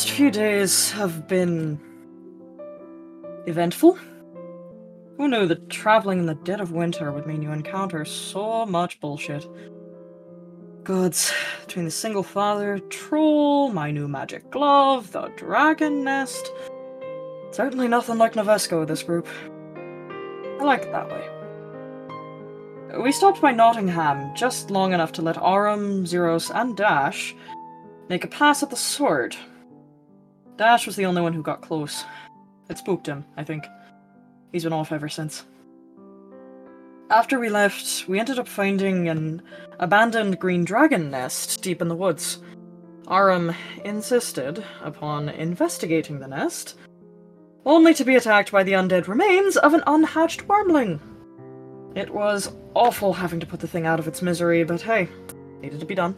last few days have been eventful. Who knew that traveling in the dead of winter would mean you encounter so much bullshit? Gods, between the single father, troll, my new magic glove, the dragon nest. Certainly nothing like Novesco with this group. I like it that way. We stopped by Nottingham just long enough to let Arum, Ziros, and Dash make a pass at the sword. Dash was the only one who got close. It spooked him, I think. He's been off ever since. After we left, we ended up finding an abandoned green dragon nest deep in the woods. Arum insisted upon investigating the nest, only to be attacked by the undead remains of an unhatched wyrmling. It was awful having to put the thing out of its misery, but hey, needed to be done.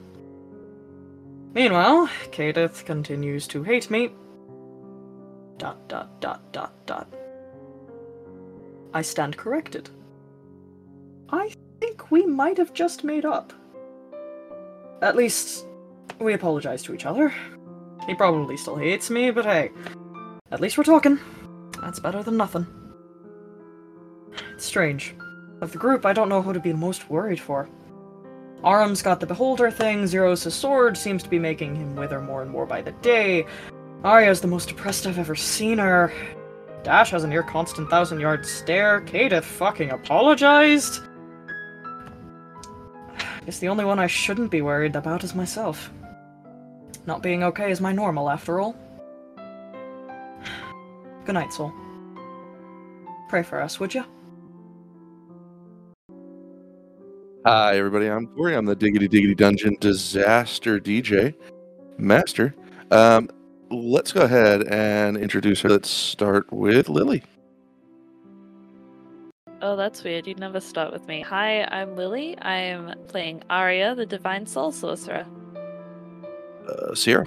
Meanwhile, Kadath continues to hate me. Dot dot dot dot dot. I stand corrected. I think we might have just made up. At least, we apologize to each other. He probably still hates me, but hey, at least we're talking. That's better than nothing. It's strange. Of the group, I don't know who to be most worried for. Arum's got the beholder thing, Ziros' sword seems to be making him wither more and more by the day. Aria's the most depressed I've ever seen her. Dash has a near constant thousand yard stare. Kadath fucking apologized. Guess the only one I shouldn't be worried about is myself. Not being okay is my normal, after all. Good night, soul. Pray for us, would you? Hi, everybody. I'm Corey. I'm the Diggity Diggity Dungeon Disaster DJ Master. Um, let's go ahead and introduce her. Let's start with Lily. Oh, that's weird. You'd never start with me. Hi, I'm Lily. I'm playing Aria, the Divine Soul Sorcerer. Uh, Sierra.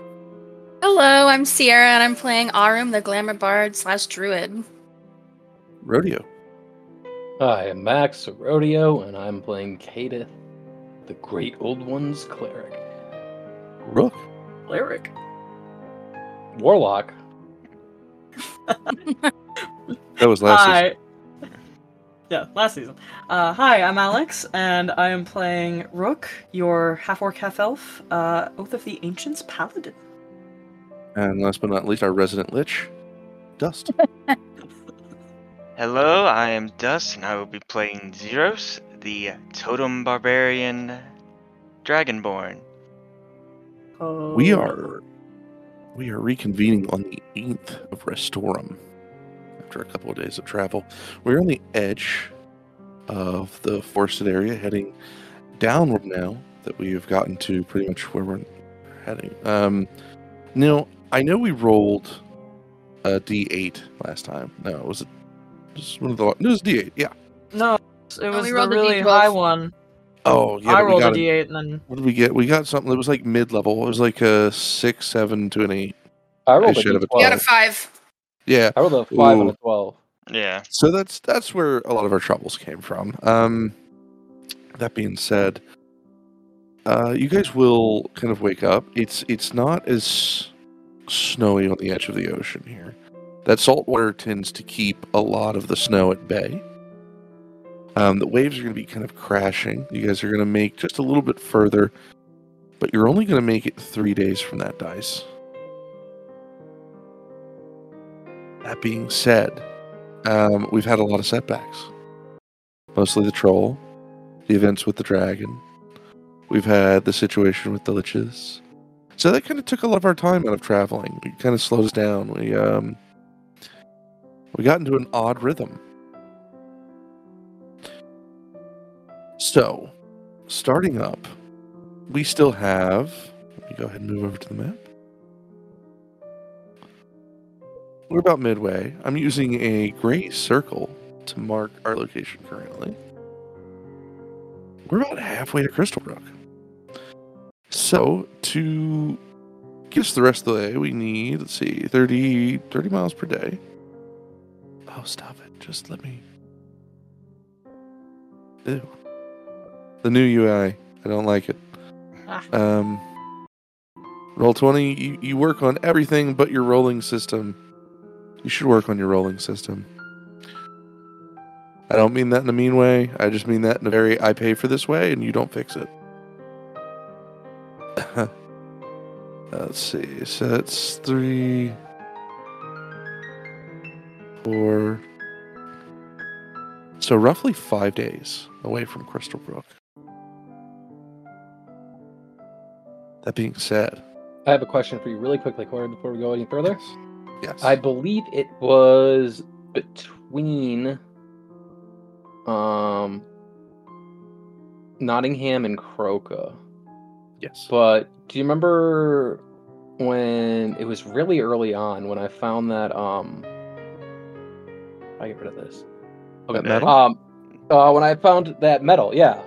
Hello, I'm Sierra, and I'm playing Arum, the Glamour Bard slash Druid. Rodeo. Hi, I'm Max, a rodeo, and I'm playing Kadath, the Great Old One's cleric. Rook. Lyric. Warlock. That was last season. Hi. Yeah, last season. Uh, hi, I'm Alex, and I am playing Rook, your half orc, half elf, uh, Oath of the Ancients paladin. And last but not least, our resident lich, Dust. Hello, I am Dust, and I will be playing Ziros, the Totem Barbarian Dragonborn. we Oh. are we are reconvening on the 8th of Restorum after a couple of days of travel. We're on the edge of the forested area, heading downward now that we have gotten to pretty much where we're heading. Um, now, I know we rolled a D8 last time. No, was it just one of the? No, it was D8. Yeah. No, it was we the rolled the really D12. high one. Oh, yeah. I rolled a got d8 and then What did we get? We got something that was like mid-level. It was like a six, seven to an eight. I rolled a should have a You got a d12. five. Yeah. I rolled a 5 and a 12. Yeah. So that's that's where a lot of our troubles came from. Um, that being said, uh, you guys will kind of wake up. It's it's not as snowy on the edge of the ocean here. That salt water tends to keep a lot of the snow at bay. Um, the waves are going to be kind of crashing. You guys are going to make just a little bit further, but you're only going to make it three days from that dice. That being said, um, we've had a lot of setbacks. Mostly the troll, the events with the dragon. We've had the situation with the liches. So that kind of took a lot of our time out of traveling. It kind of slows down. We um, we got into an odd rhythm. So, starting up, we still have. Let me go ahead and move over to the map. We're about midway. I'm using a gray circle to mark our location currently. We're about halfway to Crystal Crystalbrook. So, to get us the rest of the way, we need, let's see, 30, 30 miles per day. Oh, stop it. Just let me. Ew. The new UI. I don't like it. Ah. Um, Roll 20, you, you work on everything but your rolling system. You should work on your rolling system. I don't mean that in a mean way. I just mean that in a very I pay for this way and you don't fix it. Let's see. So that's three, four. So roughly five days away from Crystal Brook. That being said, I have a question for you really quickly, Corey, before we go any further. yes. I believe it was between um Nottingham and Croca. yes. But do you remember when it was really early on when I found that um I get rid of this. That Okay. metal? Um uh when I found that metal, yeah.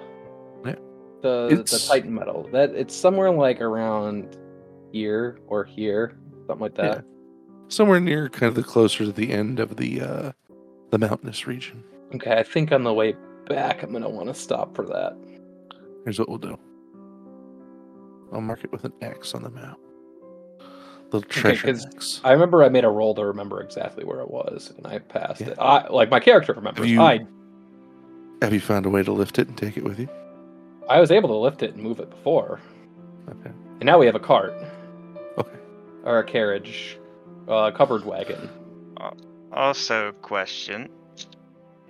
Yeah. The the Titan metal. That it's somewhere like around here or here, something like that. Somewhere near kind of the closer to the end of the uh the mountainous region. Okay, I think on the way back I'm gonna want to stop for that. Here's what we'll do. I'll mark it with an X on the map. Little treasure 'cause X. I remember I made a roll to remember exactly where it was, and I passed Yeah. it. I like my character remembers. you- I Have you found a way to lift it and take it with you? I was able to lift it and move it before, Okay. and now we have a cart Okay. or a carriage, uh, covered wagon. Also, question.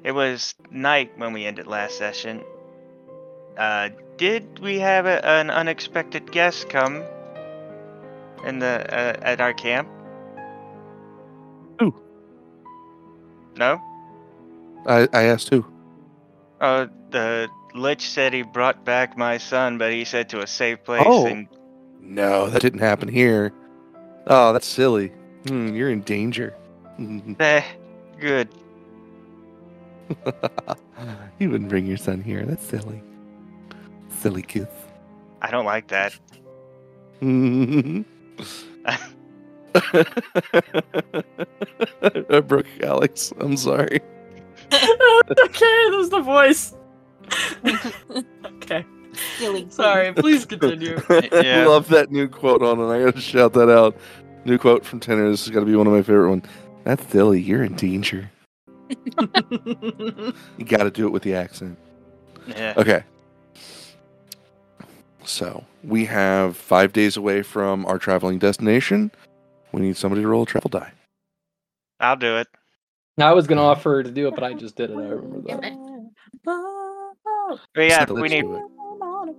It was night when we ended last session. Uh, did we have a, an unexpected guest come in the uh, at our camp? Who? No. I, I asked who? Uh, the lich said he brought back my son, but he said to a safe place. Oh. And No, that didn't happen here. Oh, that's silly. Hmm, you're in danger. eh, good. you wouldn't bring your son here. That's silly. Silly kids. I don't like that. I broke Alex. I'm sorry. okay, there's the voice. Okay, Silly. sorry. Please continue. Yeah. Love that new quote on, and I gotta shout that out. New quote from Tenor. This is gonna be one of my favorite ones. That's silly. You're in danger. You gotta do it with the accent. Yeah. Okay. So we have five days away from our traveling destination. We need somebody to roll a travel die. I'll do it. I was gonna offer to do it, but I just did it. I remember Damn that. It. We got. We need.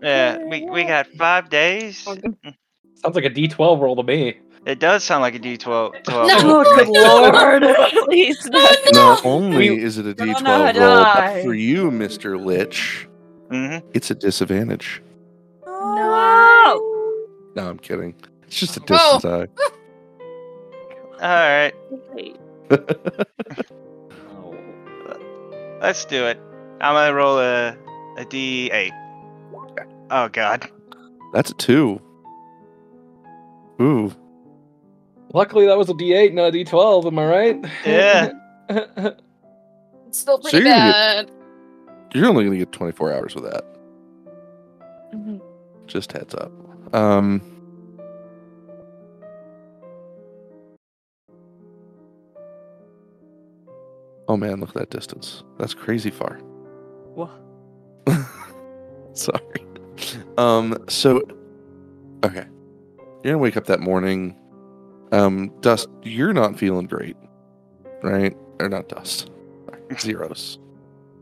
Yeah. We we got five days. Sounds like a D12 roll to me. It does sound like a D12. 12. No. oh, good lord. Please, no. Not only We- is it a Gonna D12 die. roll for you, Mister Lich, hmm it's a disadvantage. No. No, I'm kidding. It's just a Whoa. distance All right. Let's do it. I'm gonna roll a a D8. Oh God. That's a two. Ooh. Luckily, that was a D8, not a D12. Am I right? Yeah. It's still So pretty you're gonna bad. You're only gonna get 24 hours with that. Mhm. Just heads up. Um. Oh man, look at that distance. That's crazy far. Sorry. Um. So, okay. You're gonna wake up that morning. Um, Dust, you're not feeling great, right? Or not Dust. Ziros.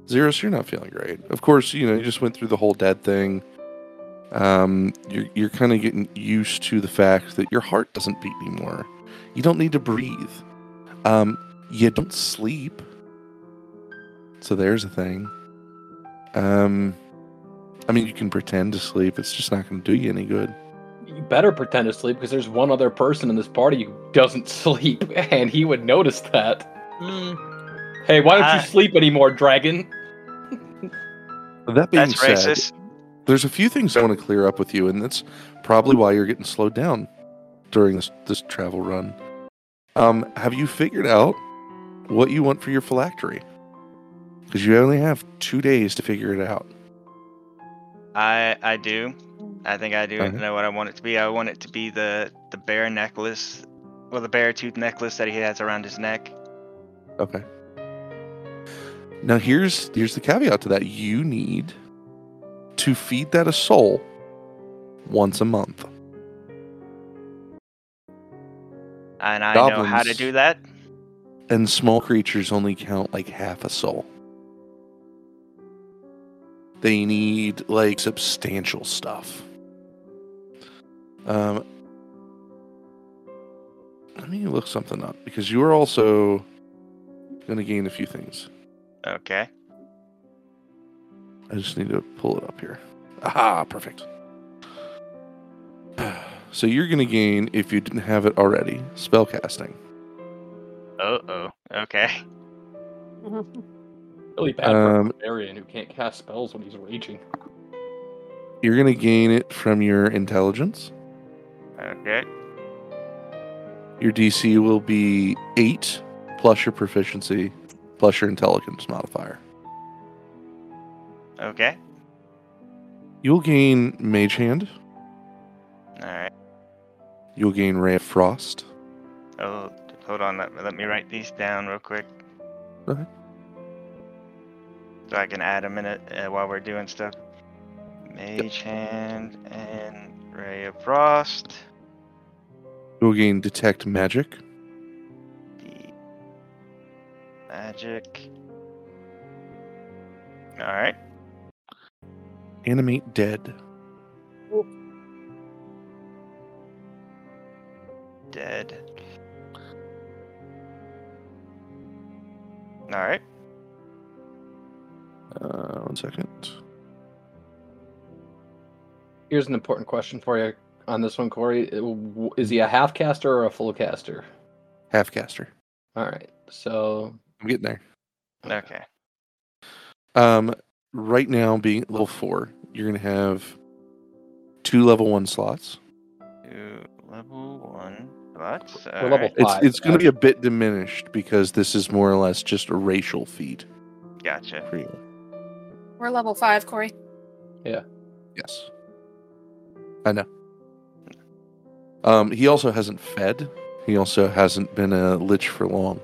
Ziros, you're not feeling great. Of course, you know you just went through the whole dead thing. Um, you're you're kind of getting used to the fact that your heart doesn't beat anymore. You don't need to breathe. Um, you don't sleep. So there's a thing. Um, I mean, you can pretend to sleep. It's just not going to do you any good. You better pretend to sleep because there's one other person in this party who doesn't sleep, and he would notice that. Mm, Hey, why don't you sleep anymore, dragon? That being That's said, racist. there's a few things I want to clear up with you, and that's probably why you're getting slowed down during this this travel run. Um, have you figured out what you want for your phylactery? Because you only have two days to figure it out. I I do. I think I do Okay. know what I want it to be. I want it to be the the bear necklace, well, the bear tooth necklace that he has around his neck. Okay. Now here's here's the caveat to that. You need to feed that a soul once a month. And I know how to do that. And small creatures only count like half a soul. They need like substantial stuff. Um, let me look something up because you are also going to gain a few things. Okay. I just need to pull it up here. Aha, perfect. So you're going to gain, if you didn't have it already, spellcasting. Oh oh. Okay. Really bad for Um, a barbarian who can't cast spells when he's raging. You're going to gain it from your intelligence. Okay. Your DC will be 8 plus your proficiency plus your intelligence modifier. Okay. You'll gain Mage Hand. All right. You'll gain Ray of Frost. Oh, hold on. Let, let me write these down real quick. Okay. So I can add a minute uh, while we're doing stuff. Mage hand and ray of frost. You'll gain Detect Magic. Magic. All right. Animate Dead. Dead. All right. One second. Here's an important question for you on this one, Corey. Is he a half caster or a full caster? Half caster. All right. So I'm getting there. Okay. Um, right now, being level four, you're gonna have two level one slots. Two level one. Lots. We're level Alright. It's it's gonna be a bit diminished because this is more or less just a racial feat Gotcha. for you. We're level five, Corey. Yeah. Yes, I know. Um, he also hasn't fed. He also hasn't been a lich for long,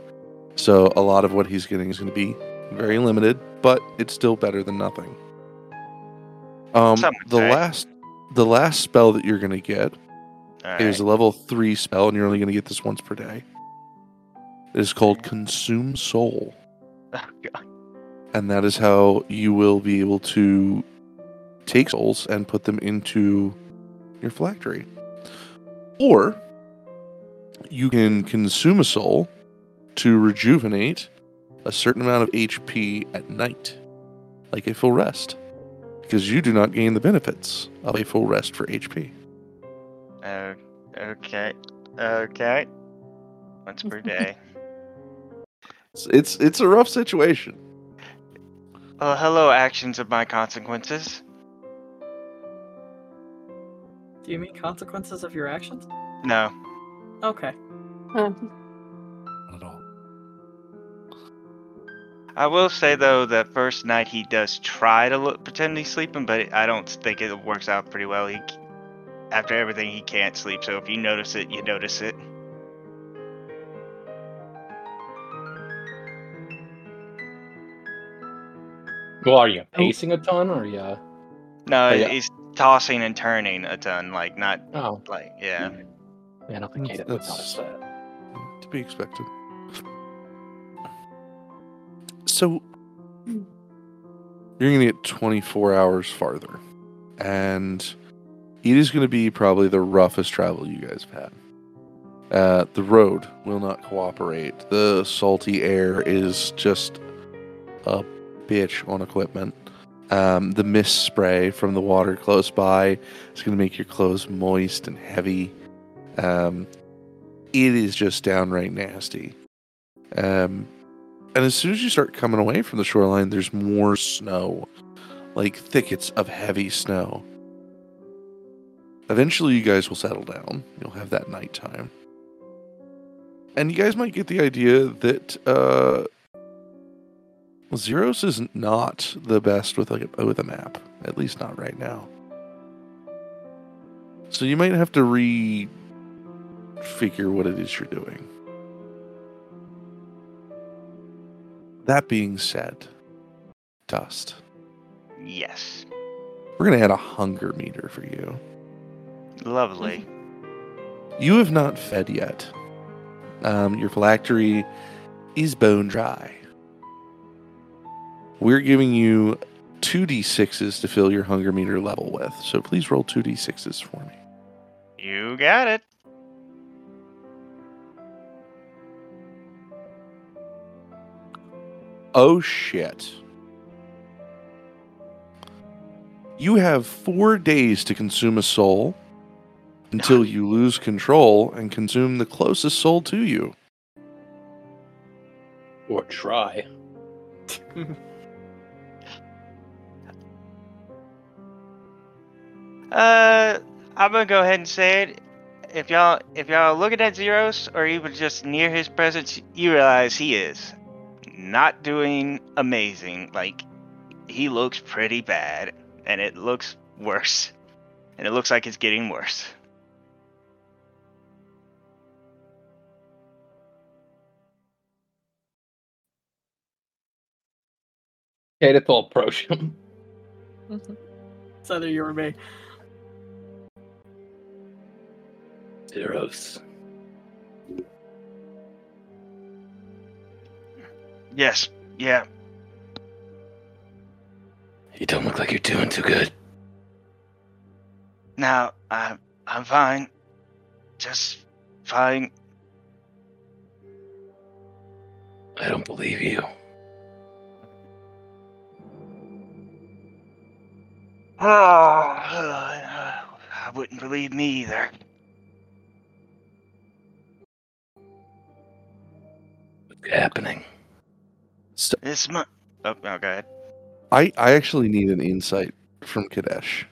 so a lot of what he's getting is going to be very limited, but it's still better than nothing. Um, the say. last, the last spell that you're going to get All is a level three spell, and you're only going to get this once per day. It is called Consume Soul, Oh, God. And that is how you will be able to take souls and put them into your phylactery. Or you can consume a soul to rejuvenate a certain amount of HP at night, like a full rest, because you do not gain the benefits of a full rest for HP. Oh, okay. Okay. Once per day. It's it's, it's a rough situation. Oh, hello, actions of my consequences. Do you mean consequences of your actions? No. Okay. Not at all. I will say though that first night he does try to look pretend he's sleeping, but I don't think it works out pretty well. He after everything he can't sleep, so if you notice it, you notice it. Well, are you pacing a ton or yeah? No, Oh, yeah. he's tossing and turning a ton, like not Oh, like yeah. man, I don't think Kate would notice that. To be expected. So you're gonna get 24 hours farther, and it is gonna be probably the roughest travel you guys have had. Uh, the road will not cooperate. The salty air is just a bitch on equipment. Um, the mist spray from the water close by is going to make your clothes moist and heavy. Um, it is just downright nasty. Um, and as soon as you start coming away from the shoreline, there's more snow, like thickets of heavy snow. Eventually, you guys will settle down. You'll have that nighttime. And you guys might get the idea that uh, Ziros is not the best with like a, with a map, at least not right now. So you might have to re figure what it is you're doing. That being said, Dust, Yes. we're going to add a hunger meter for you. Lovely. You have not fed yet. Um, your phylactery is bone dry. We're giving you 2d6s to fill your hunger meter level with. So please roll 2d6s for me. You got it. Oh shit. You have four days to consume a soul until you lose control and consume the closest soul to you. Or try. Uh, I'm gonna go ahead and say it. If y'all, if y'all looking at Ziros or even just near his presence, you realize he is not doing amazing. Like, he looks pretty bad, and it looks worse, and it looks like it's getting worse. Kadath will approach him. It's either you or me. Ziros. Yes, yeah. You don't look like you're doing too good. Now, I'm, I'm fine. Just fine. I don't believe you. Oh, I wouldn't believe me either. What's happening? This month. Oh, oh, go ahead. I, I actually need an insight from Kadath.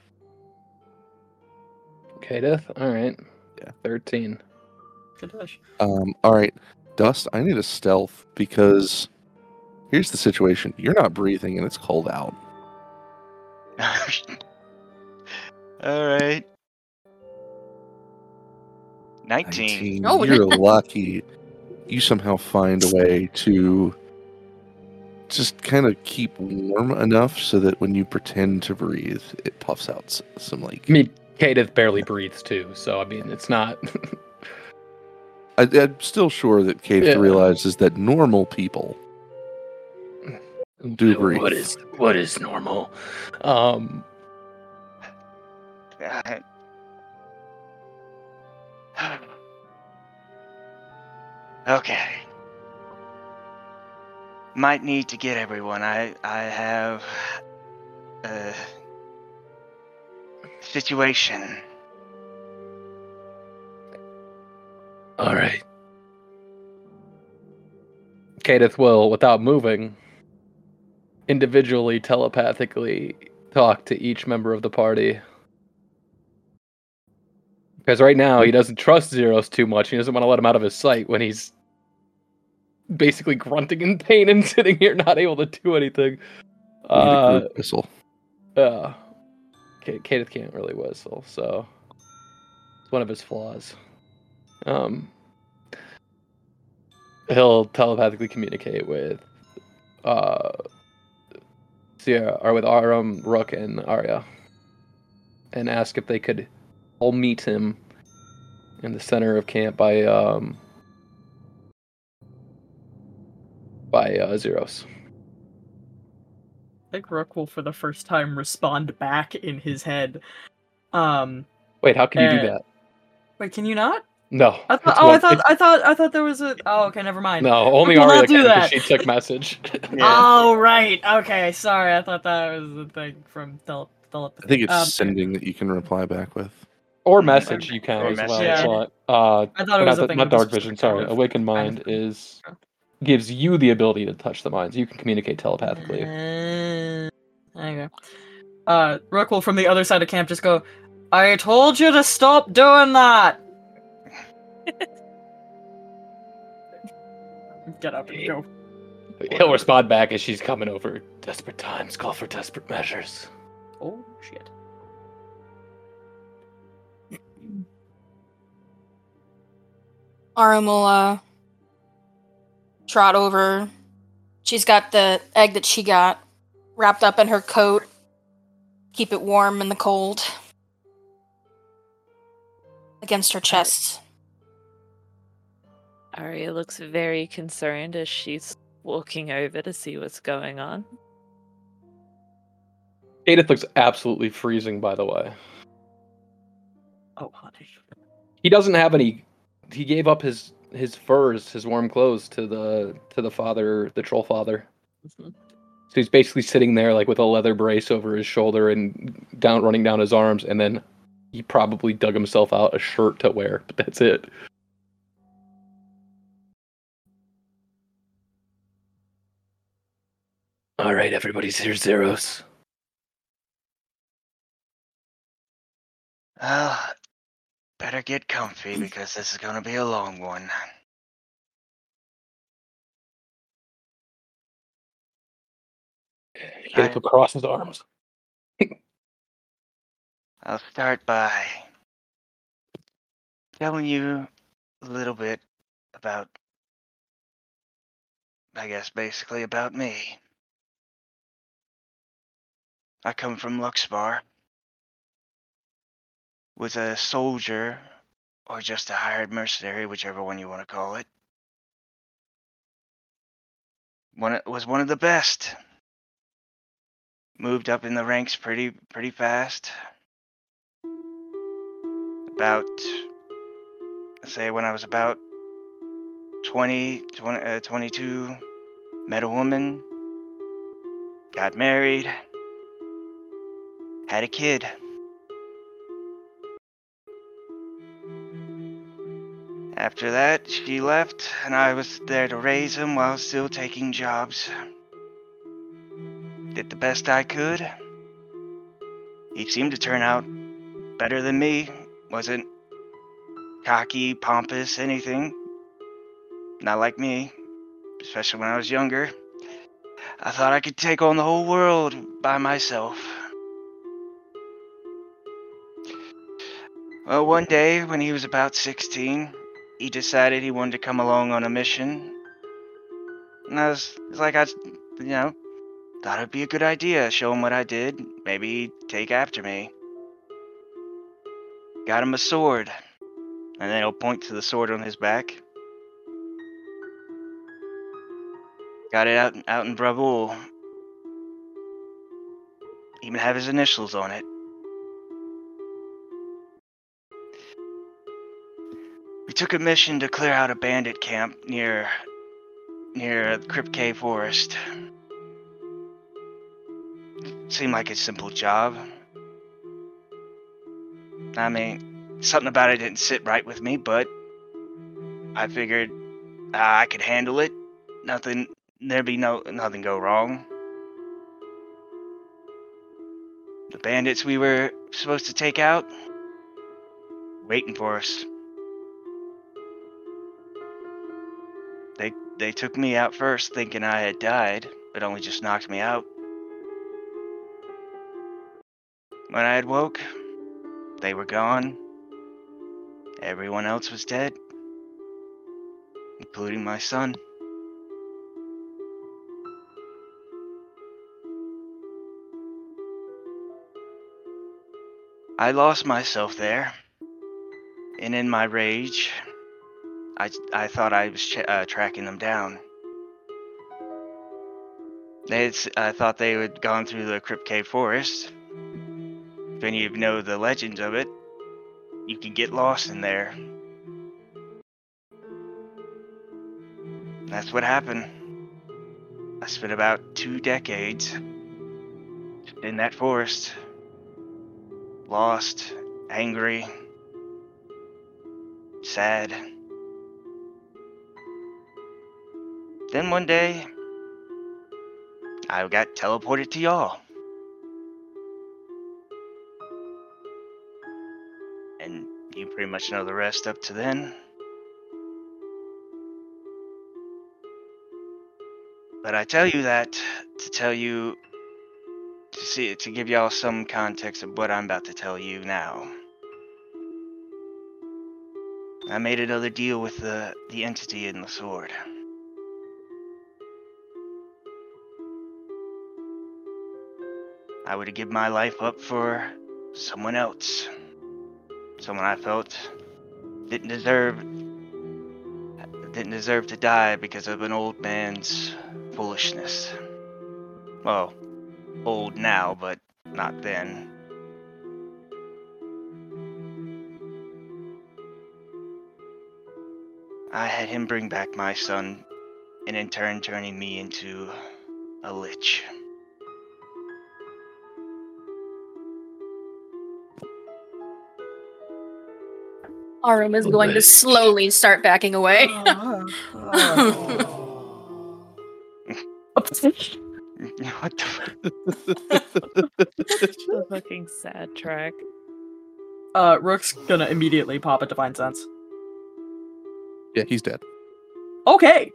Kadath? Alright. Yeah. 13. Kadath. Um, all right, Dust, I need a stealth because here's the situation. You're not breathing and it's cold out. All right. 19. 19. Oh, You're lucky. You somehow find a way to just kind of keep warm enough so that when you pretend to breathe, it puffs out some like. I mean, Kadath barely breathes too, so I mean, it's not. I, I'm still sure that Kate Yeah. realizes that normal people do breathe. What is what is normal? Um, okay. Might need to get everyone. I I have a situation. all right. Kadath will, without moving, individually telepathically talk to each member of the party. Because right now he doesn't trust Ziros too much. He doesn't want to let him out of his sight when he's basically grunting in pain and sitting here not able to do anything. Uh, whistle. uh, K- Kadath can't really whistle, so it's one of his flaws. Um, he'll telepathically communicate with uh, Sierra or with Arum, Rook, and Arya, and ask if they could all meet him in the center of camp by um by uh, Ziros. I think Rook will, for the first time, respond back in his head. Um, Wait, how can you do that? wait, can you not? No. I thought. it's Oh, I thought. it's- I thought. I thought there was a. Oh, okay, never mind. No, only will Aria not do can that. she took message. Oh, right. Okay, sorry. I thought that was the thing from tele- telepathy. I think it's Um, sending that you can reply back with. Or message you can Or as well. Yeah. But, uh, I thought it not, was a the- thing. not that was dark vision. Sorry, awakened mind of- is gives you the ability to touch the minds. You can communicate telepathically. Uh, okay. Uh, Rook will from the other side of camp just go. I told you to stop doing that. Get up and go. He'll respond back as she's coming over. Desperate times call for desperate measures. Oh shit. Arum will uh, trot over. She's got the egg that she got wrapped up in her coat. Keep it warm in the cold. Against her chest. Aria looks very concerned as she's walking over to see what's going on. Edith looks absolutely freezing, by the way. Oh, honey. He doesn't have any. He gave up his his furs, his warm clothes to the to the father, the troll father. Mhm. So he's basically sitting there like with a leather brace over his shoulder and down running down his arms, and then he probably dug himself out a shirt to wear, but that's it. All right, everybody's here, Ziros. Well, better get comfy mm. because this is gonna be a long one. Get up across his arms. I'll start by telling you a little bit about, I guess, basically about me. I come from Luxbar. Was a soldier, or just a hired mercenary, whichever one you want to call it. One was one of the best. Moved up in the ranks pretty pretty fast about say when I was about 20, 20 uh, 22 met a woman got married had a kid after that she left and I was there to raise him while still taking jobs did the best I could he seemed to turn out better than me wasn't cocky, pompous, anything. Not like me, especially when I was younger. I thought I could take on the whole world by myself. Well, one day when he was about 16, he decided he wanted to come along on a mission. And I was, like, I, you know, thought it'd be a good idea, show him what I did, maybe take after me. Got him a sword. And then he'll point to the sword on his back. Got it out out in Bravul. Even have his initials on it. We took a mission to clear out a bandit camp near near Crypt Cave Forest. Seemed like a simple job. I mean, something about it didn't sit right with me, but I figured uh, I could handle it. Nothing, there'd be no nothing go wrong. The bandits we were supposed to take out, waiting for us. They took me out first, thinking I had died, but only just knocked me out. When I had woke, they were gone. Everyone else was dead, including my son. I lost myself there, and in my rage, I, I thought I was uh, tracking them down. I thought they had gone through the Crypt Cave Forest. If any of you know the legends of it, you could get lost in there. That's what happened. I spent about two decades in that forest. Lost, angry, sad. Then one day, I got teleported to y'all. And you pretty much know the rest up to then. But I tell you that to tell you to see to give y'all some context of what I'm about to tell you now. I made another deal with the the entity in the sword. I would give my life up for someone else. Someone I felt didn't deserve didn't deserve to die because of an old man's foolishness. Well, old now, but not then. I had him bring back my son, and in turn turning me into a lich. Arum is going to slowly start backing away. what the The fucking sad track. uh, Rook's gonna immediately pop a divine sense. Yeah, he's dead. Okay.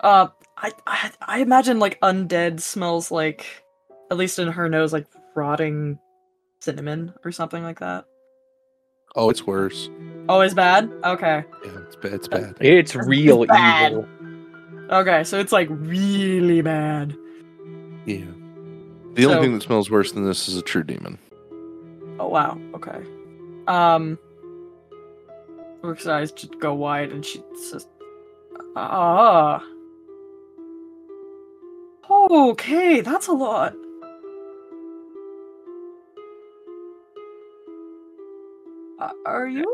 Uh, I, I I imagine like undead smells like, at least in her nose, like rotting cinnamon or something like that. Oh, it's worse. Oh, it's bad. Okay. Yeah, it's bad. It's bad. It's real bad. evil. Okay, so it's like really bad. Yeah. The only thing that smells worse than this is a true demon. Oh wow. Okay. Um. Rook's eyes just go wide, and she says, "Ah." Okay, that's a lot. Uh, are you?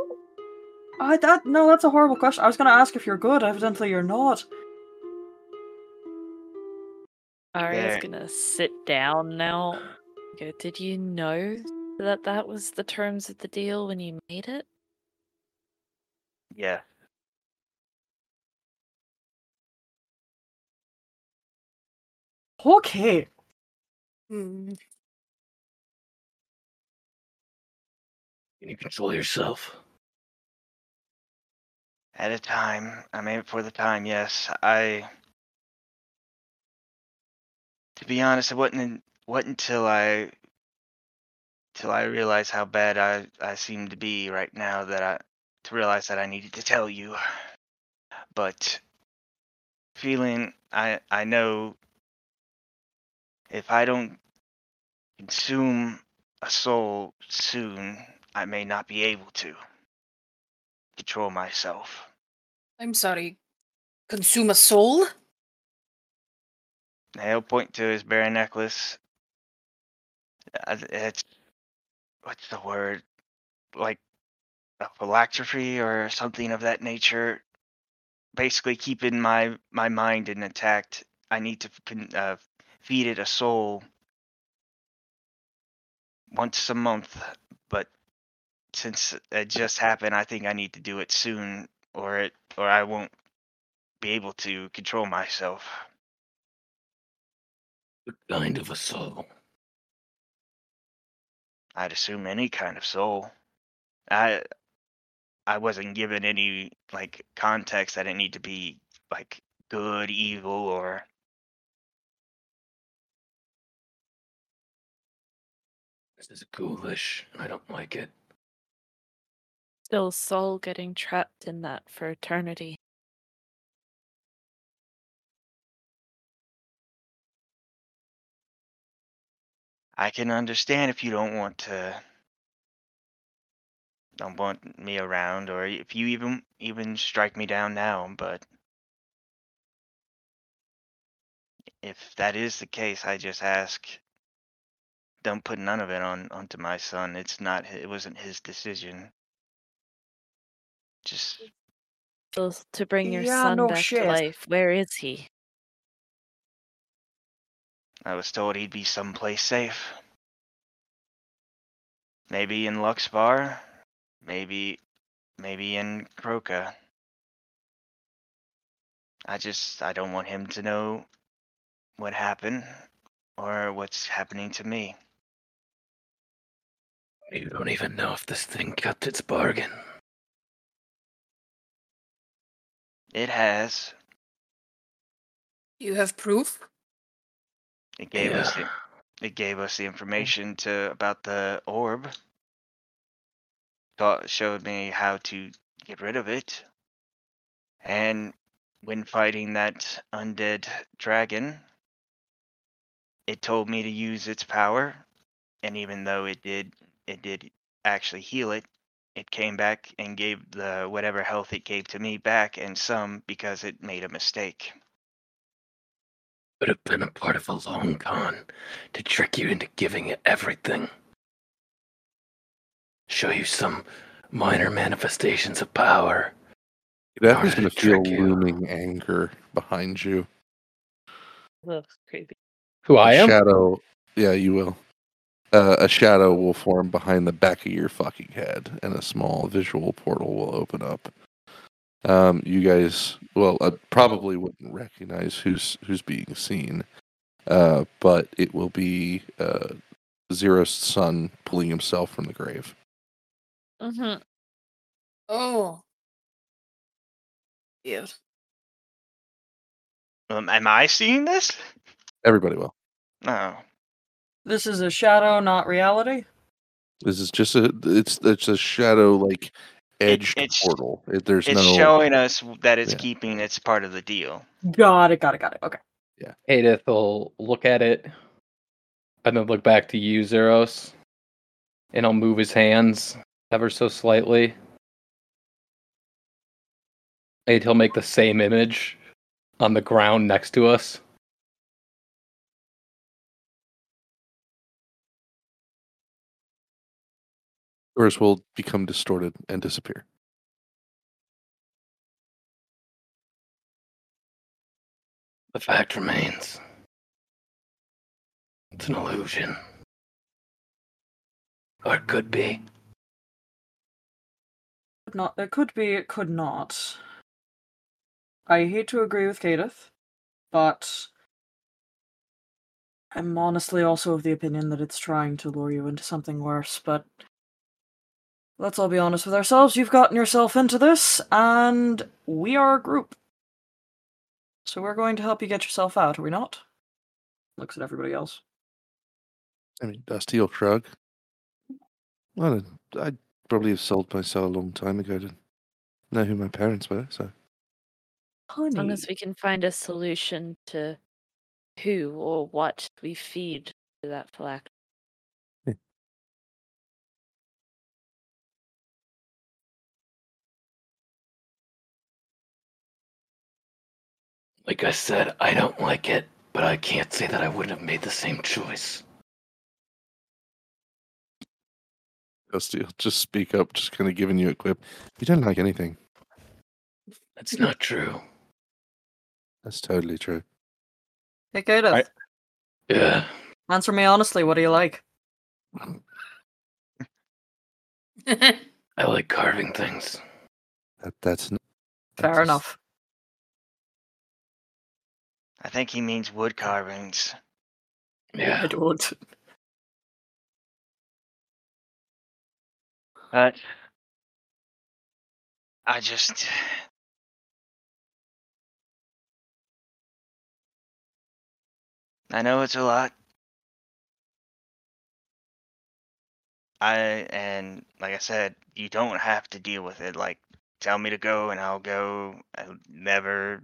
I that no, that's a horrible question. I was gonna ask if you're good. Evidently, you're not. Aria's There. gonna sit down now. Go, did you know that that was the terms of the deal when you made it? Yeah. Okay. Hmm. Can you control yourself? At a time. I made it for the time, yes. I. To be honest, it wasn't, un- wasn't until I. Till I realized how bad I, I seem to be right now that I. To realize that I needed to tell you. But. Feeling. I, I know. If I don't consume a soul soon, I may not be able to control myself. I'm sorry. Consume a soul? He'll point to his bear necklace. Uh, It's what's the word? Like a phylactery or something of that nature. Basically, keeping my my mind intact. I need to uh, feed it a soul once a month, since it just happened, I think I need to do it soon, or it or I won't be able to control myself. What kind of a soul? I'd assume any kind of soul. I I wasn't given any like context. I didn't need to be like good, evil, or This is ghoulish. I don't like it. Still, soul getting trapped in that for eternity. I can understand if you don't want to don't want me around or if you even even strike me down now, but if that is the case, I just ask don't put none of it on onto my son. It's not it wasn't his decision. Just to bring your Yeah, son no back shit. to life. Where is he? I was told he'd be someplace safe. Maybe in Luxbar, maybe maybe in Croca. I just I don't want him to know what happened or what's happening to me. You don't even know if this thing kept its bargain. It has. You have proof? It gave us the, it gave us the information to about the orb. taught, showed me how to get rid of it. And when fighting that undead dragon, it told me to use its power. And even though it did, it did actually heal it. It came back and gave the whatever health it gave to me back and some because it made a mistake. Would have been a part of a long con to trick you into giving it everything. Show you some minor manifestations of power. That Order is going to to feel trick you. looming anger behind you. Ugh, creepy. Who I am? Shadow. Yeah, you will. Uh, a shadow will form behind the back of your fucking head, and a small visual portal will open up. Um, you guys, well, uh, probably wouldn't recognize who's who's being seen, uh, but it will be uh, Ziros' son pulling himself from the grave. Mm-hmm. Oh. Cute. Um, am I seeing this? Everybody will. No. This is a shadow, not reality. This is just a it's it's a shadow like edged it's- portal. It, there's It's no showing us that it's Yeah. keeping its part of the deal. Got it, got it, got it. Okay. Yeah. Edith will look at it and then look back to you, Ziros. And he'll move his hands ever so slightly. And he'll make the same image on the ground next to us. Yours will become distorted and disappear. The fact remains. It's an illusion. Or it could be. Could Not it could be, it could not. I hate to agree with Kadath, but I'm honestly also of the opinion that it's trying to lure you into something worse, but let's all be honest with ourselves. You've gotten yourself into this, and we are a group. So we're going to help you get yourself out, are we not? Looks at everybody else. I mean, Dusty will shrug. Well, I'd probably have sold myself a long time ago to know who my parents were, so. Honey. As long as we can find a solution to who or what we feed to that phylactery. Like I said, I don't like it, but I can't say that I wouldn't have made the same choice. Dusty will just speak up, just kind of giving you a quip. You don't like anything. That's not true. That's totally true. Hey, Kadath, I- Yeah. answer me honestly. What do you like? I like carving things. That, that's n- Fair that's- enough. I think he means wood carvings. Yeah. I don't. But I just I know it's a lot. I and like I said, you don't have to deal with it. Like tell me to go and I'll go. I'll never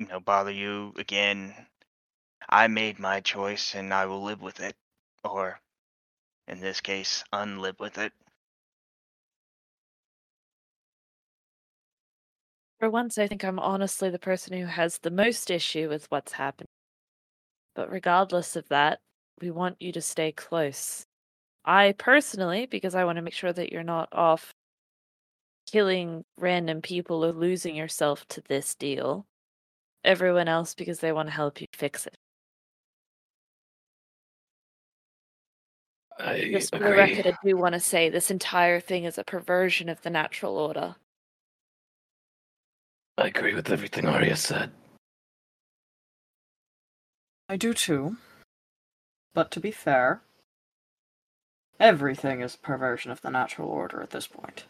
you know bother you again. I made my choice and I will live with it. Or in this case, unlive with it. For once, I think I'm honestly the person who has the most issue with what's happening. But regardless of that, we want you to stay close. I personally, because I want to make sure that you're not off killing random people or losing yourself to this deal. Everyone else, because they want to help you fix it. I Just for the record, I do want to say this entire thing is a perversion of the natural order. I agree with everything Aria said. I do too. But to be fair, everything is perversion of the natural order at this point.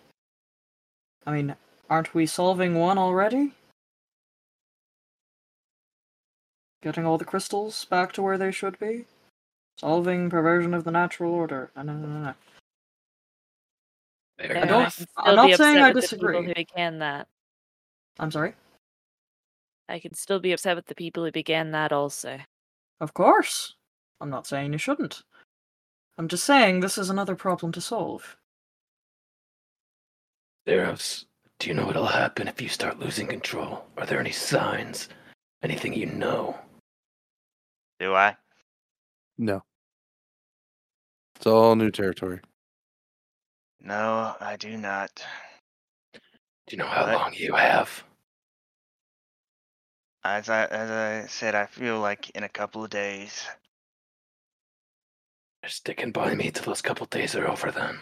I mean, aren't we solving one already? Getting all the crystals back to where they should be? Solving perversion of the natural order. No, no, no, no, no. There, I I don't- can I'm still not be saying upset I with the people disagree. who began that. I'm sorry. I can still be upset with the people who began that also. Of course. I'm not saying you shouldn't. I'm just saying this is another problem to solve. Ziros, do you know what'll happen if you start losing control? Are there any signs? Anything you know? Do I? No. It's all new territory. No, I do not. Do you know how What? long you have? As I as I said, I feel like in a couple of days. You're sticking by me till those couple days are over then.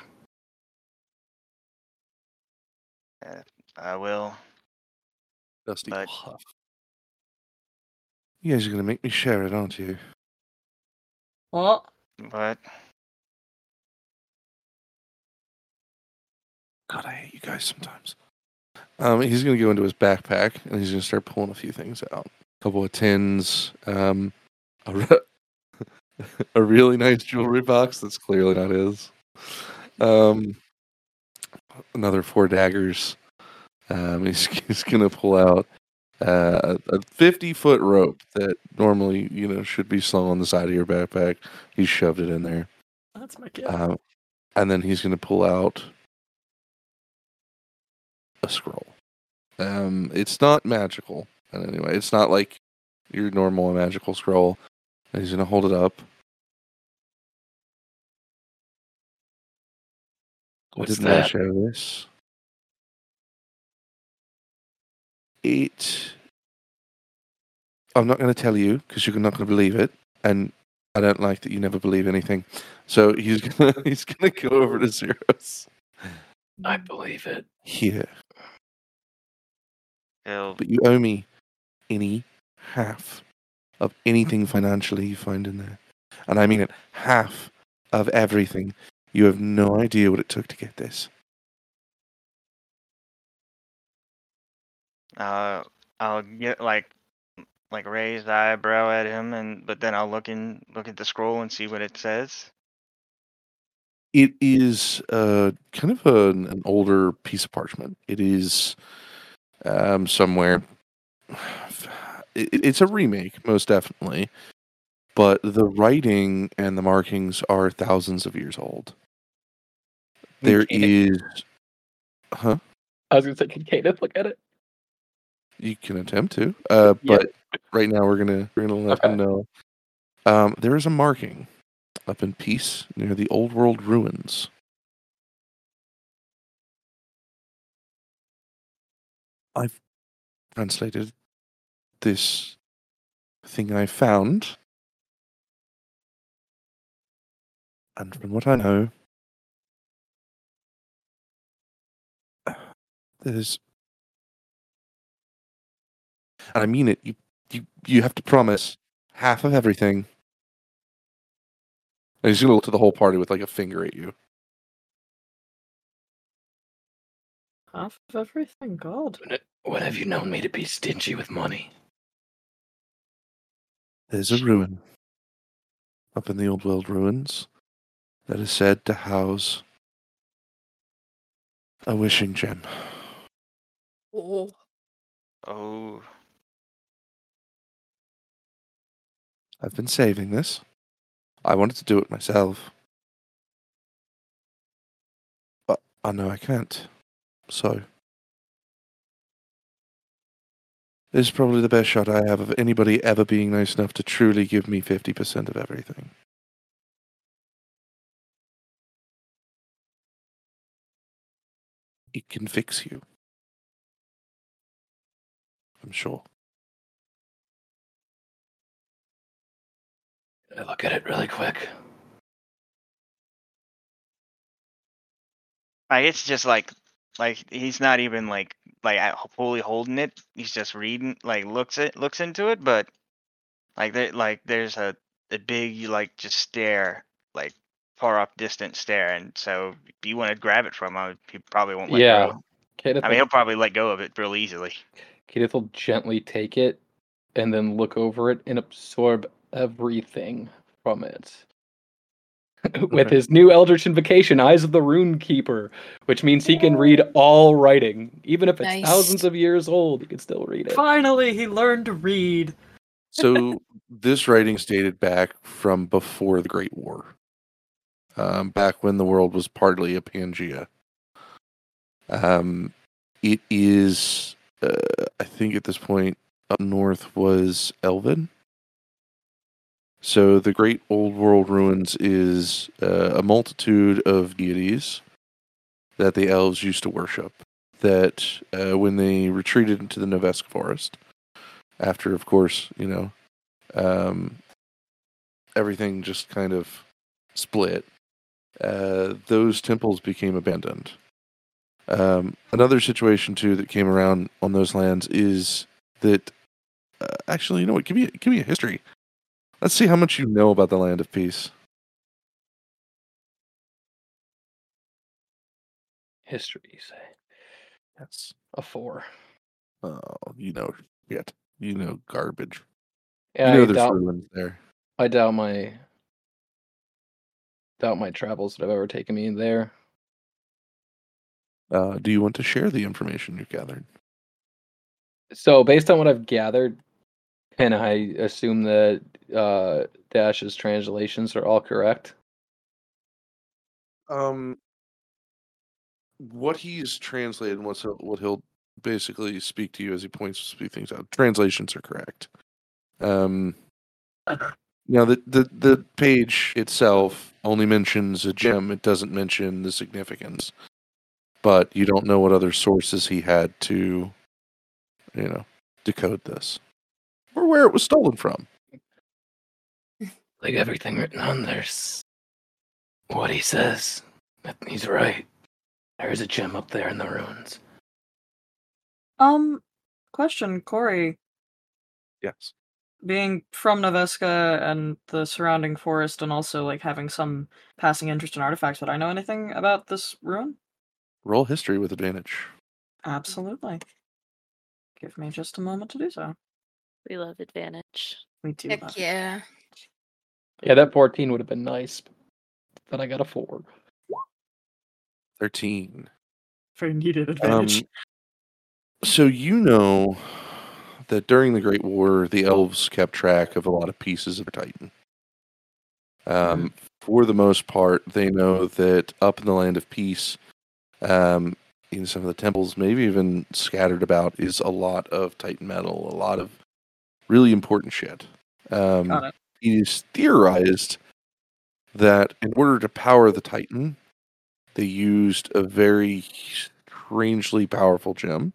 I will. Dusty But- huff. You guys are gonna make me share it, aren't you? What? But God, I hate you guys sometimes. Um, he's gonna go into his backpack and he's gonna start pulling a few things out. A couple of tins, um, a, re- a really nice jewelry box that's clearly not his. Um, another four daggers. Um, he's, he's gonna pull out uh, a, a fifty foot rope that normally you know should be slung on the side of your backpack. He shoved it in there. That's my kid. Um, and then he's going to pull out a scroll. Um, it's not magical in any way. It's not like your normal magical scroll. And he's going to hold it up. I What's didn't that? to share this. It. I'm not going to tell you because you're not going to believe it, and I don't like that you never believe anything. So he's gonna he's gonna go over to Ziros I believe it. here, he'll but you owe me any half of anything financially you find in there, and I mean it, half of everything. You have no idea what it took to get this. Uh I'll get like like raised eyebrow at him and but then I'll look in look at the scroll and see what it says. It is uh, kind of an, an older piece of parchment. It is um, somewhere. It, it's a remake, most definitely, but the writing and the markings are thousands of years old. There is, huh? I was gonna say, can Kadath look at it? You can attempt to, uh, Yeah. but right now we're gonna we're gonna let Okay. them know. Um, there is a marking up in Peace near the Old World ruins. I've translated this thing I found, and from what I know, there's and I mean it. You you you have to promise half of everything. And he's gonna look to the whole party with like a finger at you. Half of everything? God. When, when have you known me to be stingy with money? There's a ruin up in the old world ruins that is said to house a wishing gem. Oh. Oh, I've been saving this. I wanted to do it myself. But I know I can't. So. This is probably the best shot I have of anybody ever being nice enough to truly give me 50% of everything. It can fix you. I'm sure. Can I look at it really quick? like it's just like like he's not even like like at- fully holding it. He's just reading like looks it looks into it, but like there like there's a a big like just stare like far off distant stare, and so if you want to grab it from him, he probably won't let yeah. go. Kadath, I mean, he'll probably let go of it real easily. Kadath will gently take it and then look over it and absorb everything from it. with his new Eldritch Invocation, Eyes of the Rune Keeper, which means he can read all writing, even if it's Nice. thousands of years old. He can still read it. Finally, he learned to read. So this writing's dated back from before the Great War, um, back when the world was partly a Pangea. Um, it is, uh, I think, at this point up north was Elven. So the Great Old World Ruins is uh, a multitude of deities that the elves used to worship. That uh, when they retreated into the Novesk forest, after, of course, you know, um, everything just kind of split. Uh, those temples became abandoned. Um, another situation too that came around on those lands is that uh, actually, you know what? Give me give me a history. Let's see how much you know about the Land of Peace. History, you say? Yes. A four. Oh, you know, yet you know garbage. Yeah, you know I there's doubt, ruins there. I doubt my doubt my travels that have ever taken me there. Uh, do you want to share the information you've gathered? So, based on what I've gathered, can I assume that uh, Dash's translations are all correct? Um, what he's translated, what's what he'll basically speak to you as he points few things out. Translations are correct. Um, now the the the page itself only mentions a gem; it doesn't mention the significance. But you don't know what other sources he had to, you know, decode this, or where it was stolen from. Like everything written on there's what he says. That- He's right. There's a gem up there in the ruins. Um, question, Corey. Yes. Being from Noveska and the surrounding forest, and also like having some passing interest in artifacts, would I know anything about this ruin? Roll history with advantage. Absolutely. Give me just a moment to do so. We love advantage. We do. Heck love it. yeah. Yeah, that 14 would have been nice, but I got a four. Thirteen. Very needed Um, advantage. so you know that during the Great War, the elves kept track of a lot of pieces of Titan. Um, For the most part, they know that up in the Land of Peace, um, in some of the temples, maybe even scattered about, is a lot of Titan metal, a lot of really important shit. Um, Got it. It is theorized that in order to power the Titan, they used a very strangely powerful gem,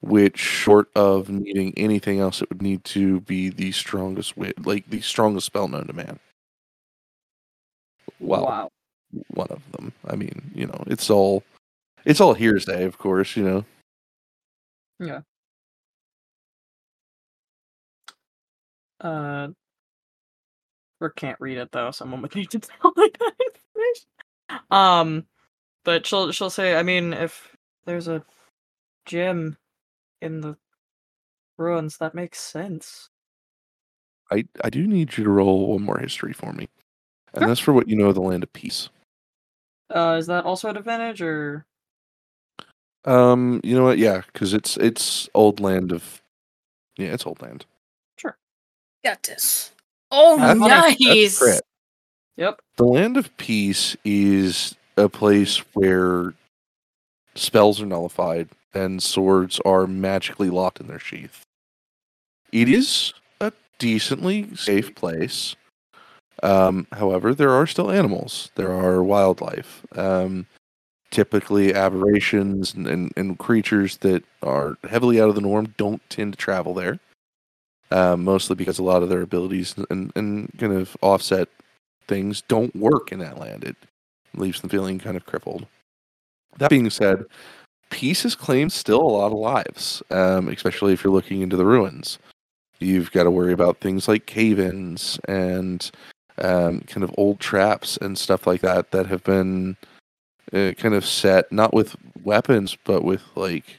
which, short of needing anything else, it would need to be the strongest, like the strongest spell known to man. Well, wow. one of them. I mean, you know, it's all, it's all hearsay, of course. You know, Yeah. Uh, Brooke can't read it though. Someone would need to tell her that information. Um, but she'll she'll say, I mean, if there's a gem in the ruins, that makes sense. I I do need you to roll one more history for me, and Sure. that's for what you know of the Land of Peace. Uh, is that also an advantage or? Um, you know what? Yeah, because it's it's old land of, yeah, it's old land. Sure. Got this. Oh, That's- that's nice. crit. Yep. The Land of Peace is a place where spells are nullified and swords are magically locked in their sheath. It is a decently safe place. Um, however, there are still animals. There are wildlife. Um, typically, aberrations and, and, and creatures that are heavily out of the norm don't tend to travel there. Um, mostly because a lot of their abilities and, and kind of offset things don't work in that land. It leaves them feeling kind of crippled. That being said, peace has claimed still a lot of lives, um, especially if you're looking into the ruins. You've got to worry about things like cave ins and um, kind of old traps and stuff like that that have been uh, kind of set, not with weapons, but with like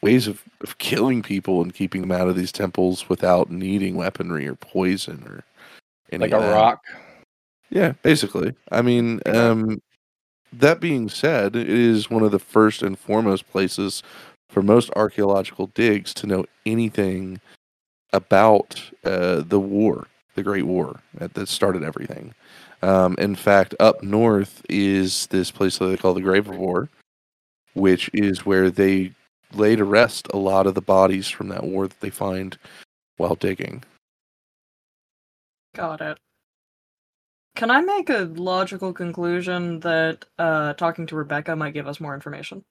ways of, of killing people and keeping them out of these temples without needing weaponry or poison or Like a that. rock. Yeah, basically. I mean, um, that being said, it is one of the first and foremost places for most archaeological digs to know anything about uh, the war, the Great War that, that started everything. Um, in fact, up north is this place that they call the Grave of War, which is where they lay to rest a lot of the bodies from that war that they find while digging. Got it. Can I make a logical conclusion that uh, talking to Rebecca might give us more information?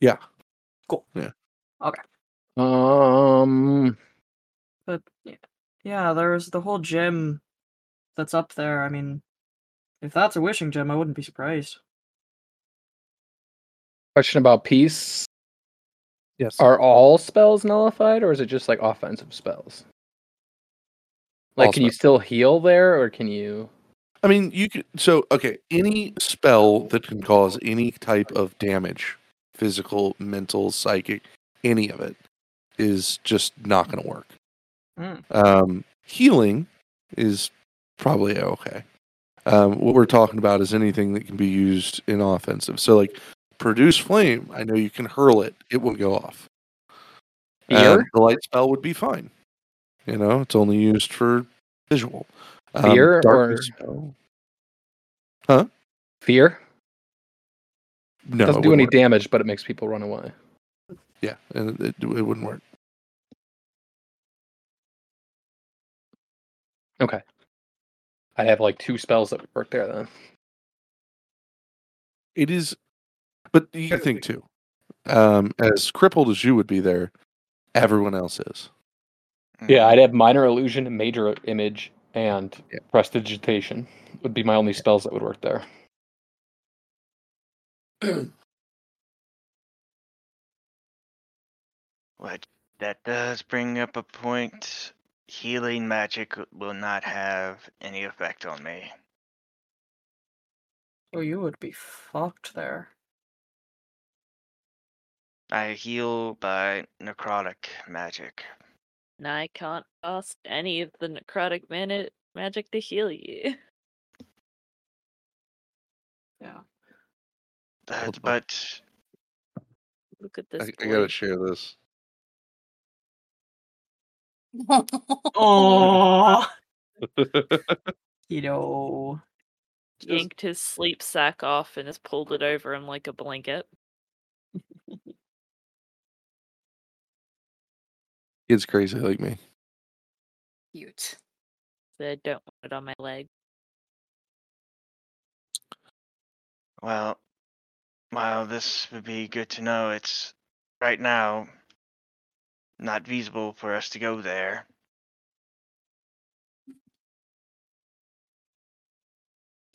Yeah. Cool. Yeah. Okay. Um, But yeah, yeah, there's the whole gem that's up there. I mean, if that's a wishing gem, I wouldn't be surprised. question about peace. Yes. Are all spells nullified, or is it just like offensive spells? Like, All can you still heal there, or can you? I mean, you could. So, okay, any spell that can cause any type of damage, physical, mental, psychic, any of it, is just not going to work. Mm. Um, healing is probably okay. Um, what we're talking about is anything that can be used in offensive. So, like, produce flame. I know you can hurl it; it will go off. Fear? the light spell would be fine. You know, it's only used for visual. Um, Fear or- spell- Fear No, doesn't it do any work. damage, but it makes people run away. Yeah, and it, it wouldn't work. Okay. I have like two spells that would work there then. It is, but you got to think too. Um, as crippled as you would be there, everyone else is. Yeah, I'd have minor illusion, major image, and Yeah. prestidigitation would be my only spells that would work there. What that does bring up a point. Healing magic will not have any effect on me. So you would be fucked there. I heal by necrotic magic. And I can't cast any of the necrotic mana magic to heal you. Yeah. That, but Look at this. I, I gotta share this. Oh, you know. Yanked his sleep sack off and has pulled it over him like a blanket. It's crazy like me. Cute. So I don't want it on my leg. well, while this would be good to know, it's right now not feasible for us to go there.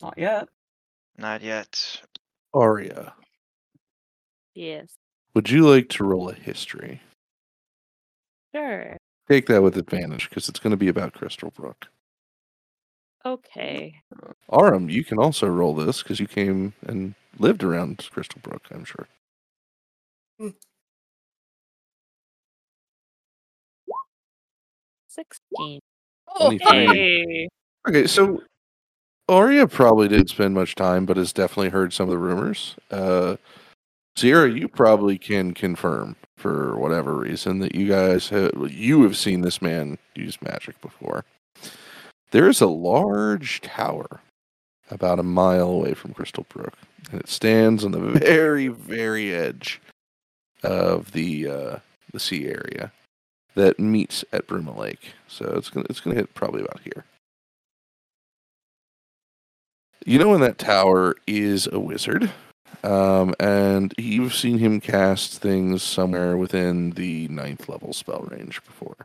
Not yet. Not yet. Aria, Yes. would you like to roll a history? Sure. Take that with advantage because it's going to be about Crystal Brook. Okay. Arum, you can also roll this because you came and lived around Crystal Brook, I'm sure. Sixteen. Oh, Hey. Okay, so Aria probably didn't spend much time, but has definitely heard some of the rumors. Uh, Sierra, you probably can confirm for whatever reason that you guys have, you have seen this man use magic before. There is a large tower about a mile away from Crystal Brook, and it stands on the very, very edge of the uh, the sea area that meets at Bruma Lake. So it's gonna it's gonna hit probably about here. You know, in that tower is a wizard, um, and you've seen him cast things somewhere within the ninth level spell range before.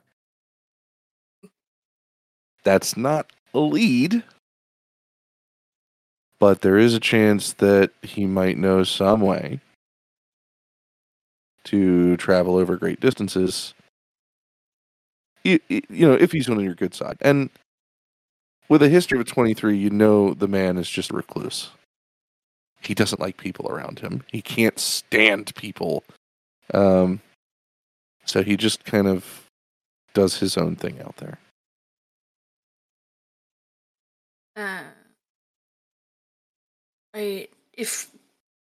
That's not a lead, but there is a chance that he might know some way to travel over great distances. You, you know, if he's on your good side, and with a history of 23, you know the man is just a recluse. He doesn't like people around him. He can't stand people. Um, so he just kind of does his own thing out there. Uh, I if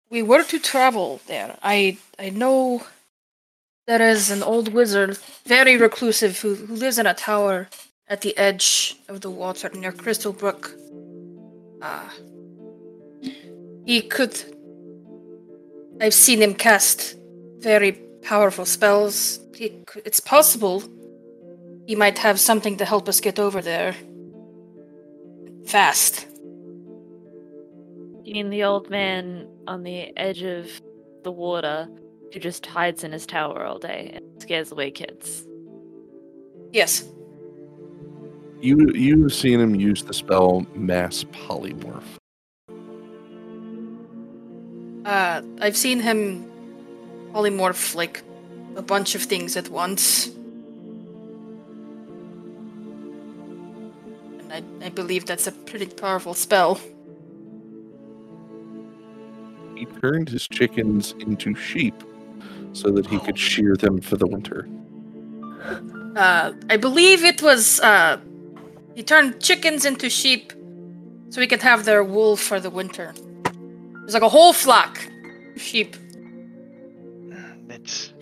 we were to travel there, I I know there is an old wizard, very reclusive, who, who lives in a tower at the edge of the water near Crystal Brook. Ah, he could. I've seen him cast very powerful spells. He, it's possible he might have something to help us get over there. Fast. You mean the old man on the edge of the water who just hides in his tower all day and scares away kids? Yes. You you've seen him use the spell mass polymorph. Uh, I've seen him polymorph like a bunch of things at once. And I, I believe that's a pretty powerful spell. He turned his chickens into sheep so that he could shear them for the winter. Uh, I believe it was, uh, he turned chickens into sheep so he could have their wool for the winter. It's like a whole flock of sheep. It's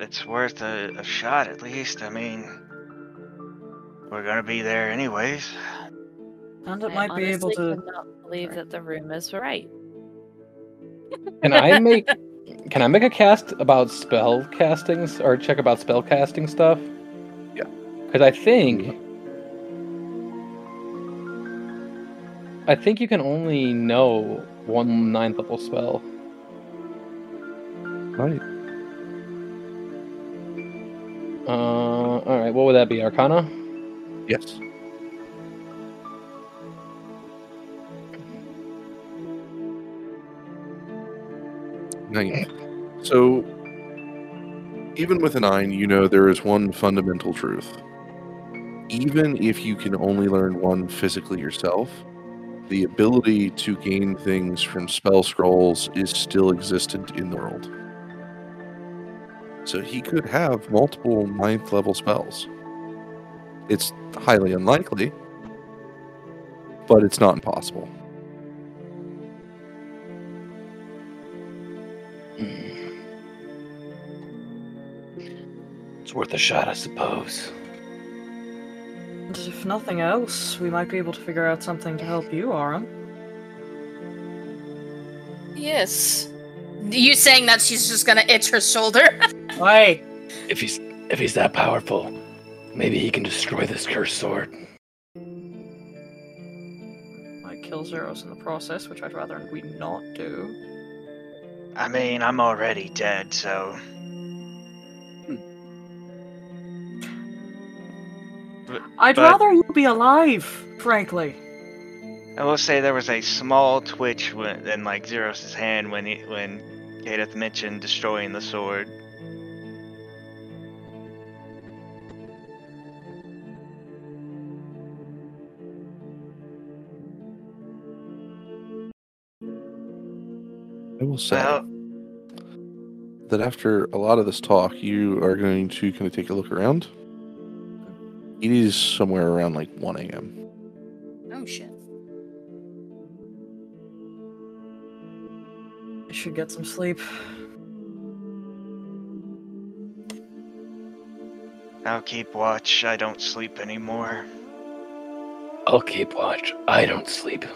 it's worth a, a shot at least. I mean, we're gonna be there anyways. And it I might be able to. not believe that the rumors were right. Can I make can I make a cast about spell castings or check about spell casting stuff? Yeah. Because I think I think you can only know one ninth level spell. Right. Uh, all right. What would that be? Arcana. Yes. Nine. So, even with a nine, you know there is one fundamental truth. Even if you can only learn one physically yourself, the ability to gain things from spell scrolls is still existent in the world. So he could have multiple ninth level spells. It's highly unlikely, but it's not impossible. Hmm. It's worth a shot, I suppose. And if nothing else, we might be able to figure out something to help you, Arum. Yes. You saying that she's just gonna itch her shoulder? Why? If he's if he's that powerful, maybe he can destroy this cursed sword. Might kill Ziros in the process, which I'd rather we not do. I mean, I'm already dead, so I'd But- rather you be alive, frankly. I will say there was a small twitch when, in like Ziros' hand when he, when Kadath mentioned destroying the sword. I will say Well, that after a lot of this talk, you are going to kind of take a look around. It is somewhere around like 1 a.m. oh shit. I should get some sleep. I'll keep watch. I don't sleep anymore. I'll keep watch. I don't sleep.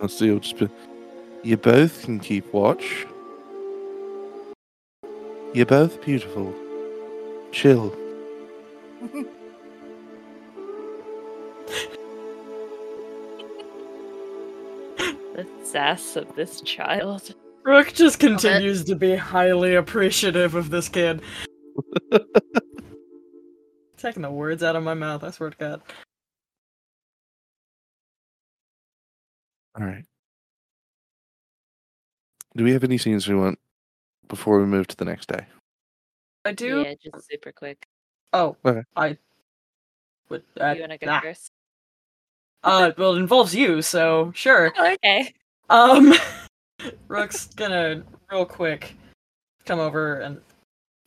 Let's see, it'll just be, you both can keep watch. You're both beautiful. Chill. The sass of this child. Rook just continues to be highly appreciative of this kid. Taking the words out of my mouth, I swear to God. All right. Do we have any scenes we want before we move to the next day? I do. Yeah, just super quick. Oh, Okay. I would. Uh, you wanna go nah. first? Uh, well, it involves you, so sure. Oh, okay. Um, Rook's gonna real quick come over and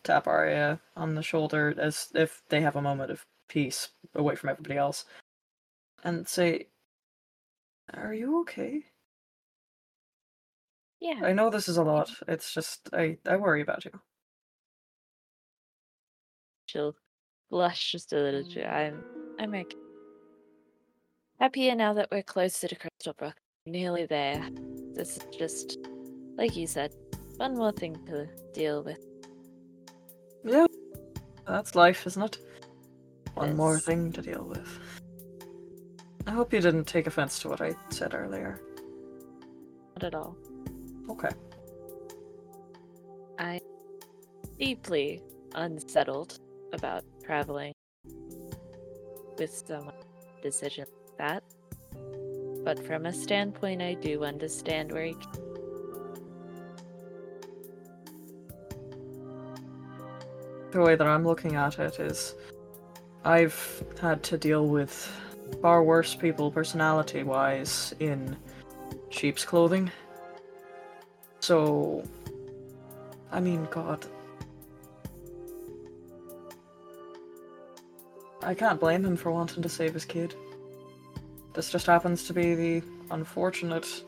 tap Aria on the shoulder as if they have a moment of peace away from everybody else. and say, Are you okay? Yeah. I know this is a lot. It's just, I, I worry about you. She'll blush just a little bit. I'm I'm okay. Happier now that we're closer to Crystal Brook. Nearly there. This is just like you said, one more thing to deal with. Yeah. That's life, isn't it? One more thing to deal with. I hope you didn't take offense to what I said earlier. Not at all. Okay. I deeply unsettled about traveling with someone decision like that. But from a standpoint I do understand where he the way that I'm looking at it is I've had to deal with far worse people personality wise in sheep's clothing. So I mean god. I can't blame him for wanting to save his kid. This just happens to be the unfortunate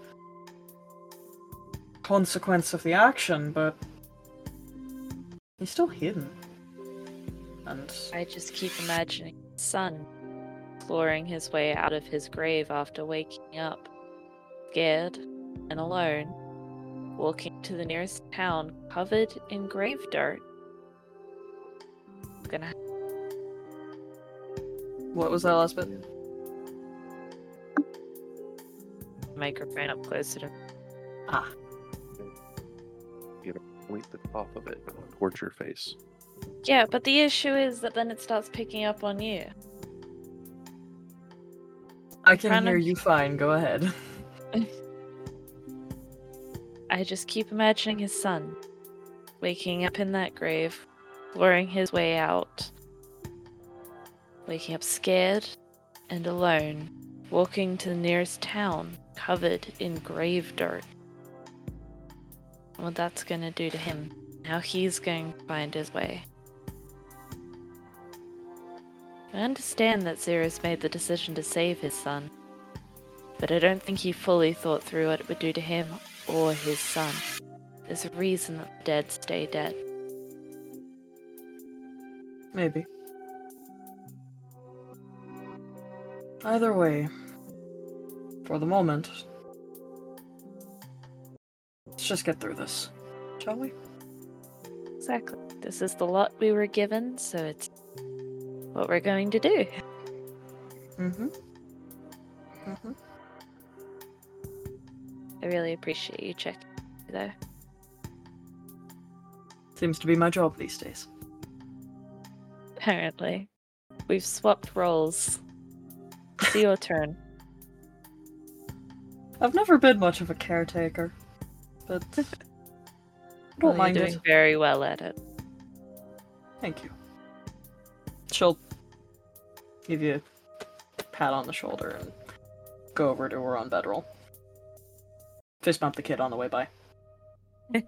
consequence of the action, but he's still hidden. And I just keep imagining his son clawing his way out of his grave after waking up, scared and alone, walking to the nearest town covered in grave dirt. What was that last bit? microphone up closer to Ah, You gotta Point the top of it towards your face. Yeah, but the issue is that then it starts picking up on you. I can trying to- hear you fine. Go ahead. I just keep imagining his son waking up in that grave, luring his way out, waking up scared and alone, walking to the nearest town covered in grave dirt. What that's gonna do to him, how he's going to find his way. I understand that Ziros made the decision to save his son, but I don't think he fully thought through what it would do to him or his son. There's a reason that the dead stay dead. Maybe. Either way, for the moment, let's just get through this, shall we? Exactly. This is the lot we were given, so it's what we're going to do. Mm-hmm. Mm-hmm. I really appreciate you checking, though. Seems to be my job these days. Apparently, we've swapped roles. It's your turn. I've never been much of a caretaker, but I don't Well, mind you're it. doing very well at it. Thank you. She'll give you a pat on the shoulder and go over to her on bedroll. Fist bump the kid on the way by.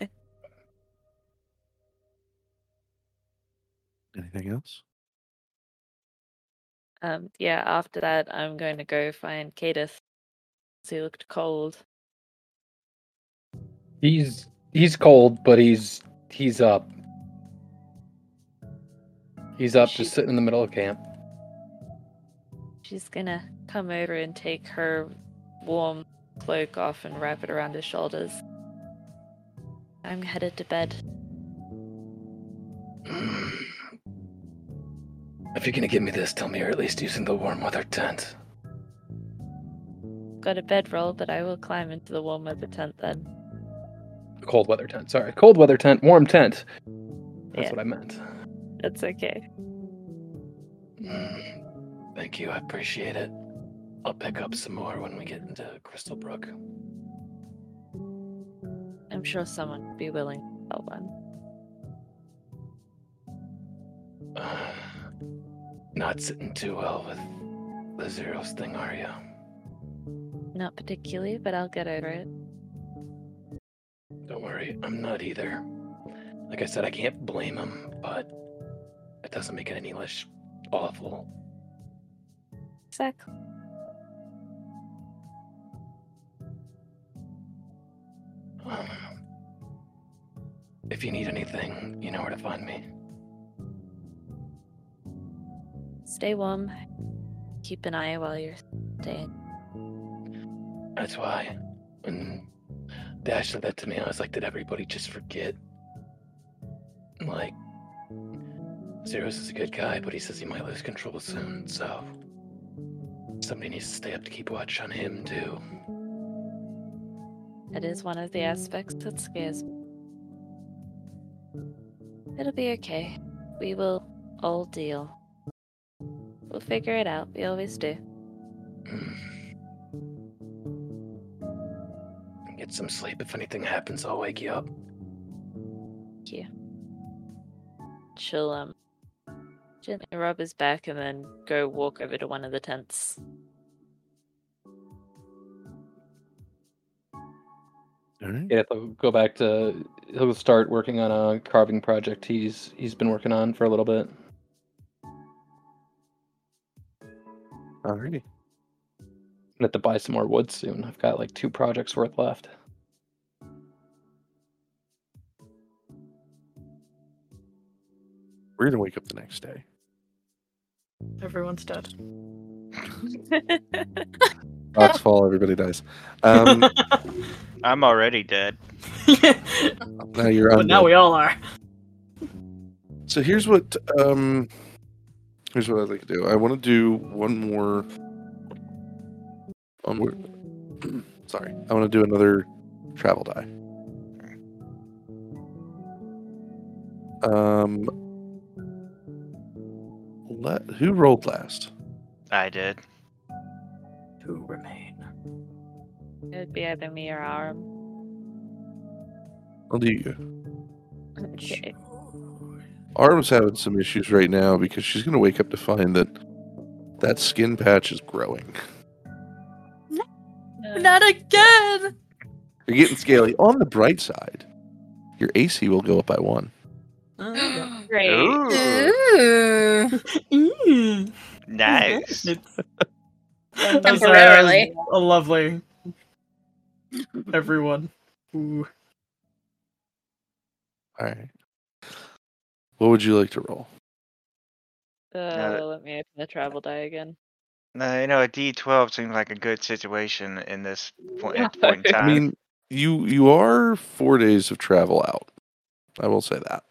Anything else? Um, yeah, after that, I'm going to go find Kadath. He looked cold. He's he's cold, but he's he's up. He's up, She- just sitting in the middle of camp. She's gonna come over and take her warm cloak off and wrap it around his shoulders. I'm headed to bed. If you're gonna give me this, tell me you're at least using the warm weather tent. Got a bedroll, but I will climb into the warm weather tent then. Cold weather tent. Sorry, cold weather tent, warm tent. That's Yeah. what I meant. That's okay. Mm, Thank you, I appreciate it. I'll pick up some more when we get into Crystal Brook. I'm sure someone would be willing to sell one. Not sitting too well with the Ziros thing, are you? Not particularly, but I'll get over it. Don't worry, I'm not either. Like I said, I can't blame him, but it doesn't make it any less awful. Exactly. Um, if you need anything, you know where to find me. Stay warm. Keep an eye while you're staying. That's why when Dash said that to me, I was like, did everybody just forget? Like, Ziros is a good guy, but he says he might lose control soon, so somebody needs to stay up to keep watch on him too. It is one of the aspects that scares me. It'll be okay. We will all deal. We'll figure it out. We always do. Get some sleep. If anything happens, I'll wake you up. Thank you. She'll um gently rub his back and then go walk over to one of the tents. All right. Yeah, he'll go back to. He'll start working on a carving project he's he's been working on for a little bit. Alrighty. I have to buy some more wood soon. I've got like two projects worth left. We're gonna wake up the next day. Everyone's dead. Rocks fall, everybody dies. Um, I'm already dead. now you're on. but now we all are. So here's what um here's what I'd like to do. I want to do one more one more sorry. I want to do another travel die. Um let who rolled last? I did. Who remain? It would be either me or Arum. I'll do you. Okay. Arum's having some issues right now because she's gonna wake up to find that that skin patch is growing. Not again! You're getting scaly. On the bright side, your AC will go up by one. Oh. Great. Ooh, Ooh. Nice. Temporarily. A lovely. Everyone. Ooh. All right. What would you like to roll? Uh, let me open the travel die again. No, you know, a D12 seems like a good situation in this point, Yeah. point in time. I mean, you you are four days of travel out. I will say that.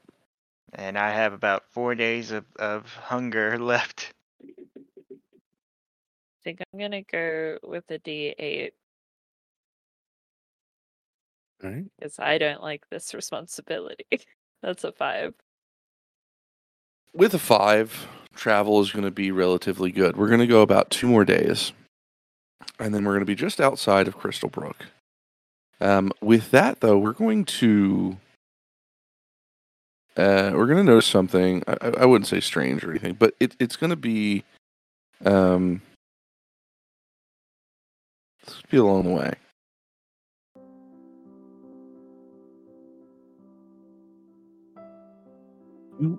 and I have about four days of, of hunger left. I think I'm gonna go with the D8 All right. because I don't like this responsibility. That's a five. With a five, travel is going to be relatively good. We're going to go about two more days, and then we're going to be just outside of Crystal Brook. Um, with that, though, we're going to uh, we're going to notice something. I, I wouldn't say strange or anything, but it, it's going to be um, let's be along the way. You,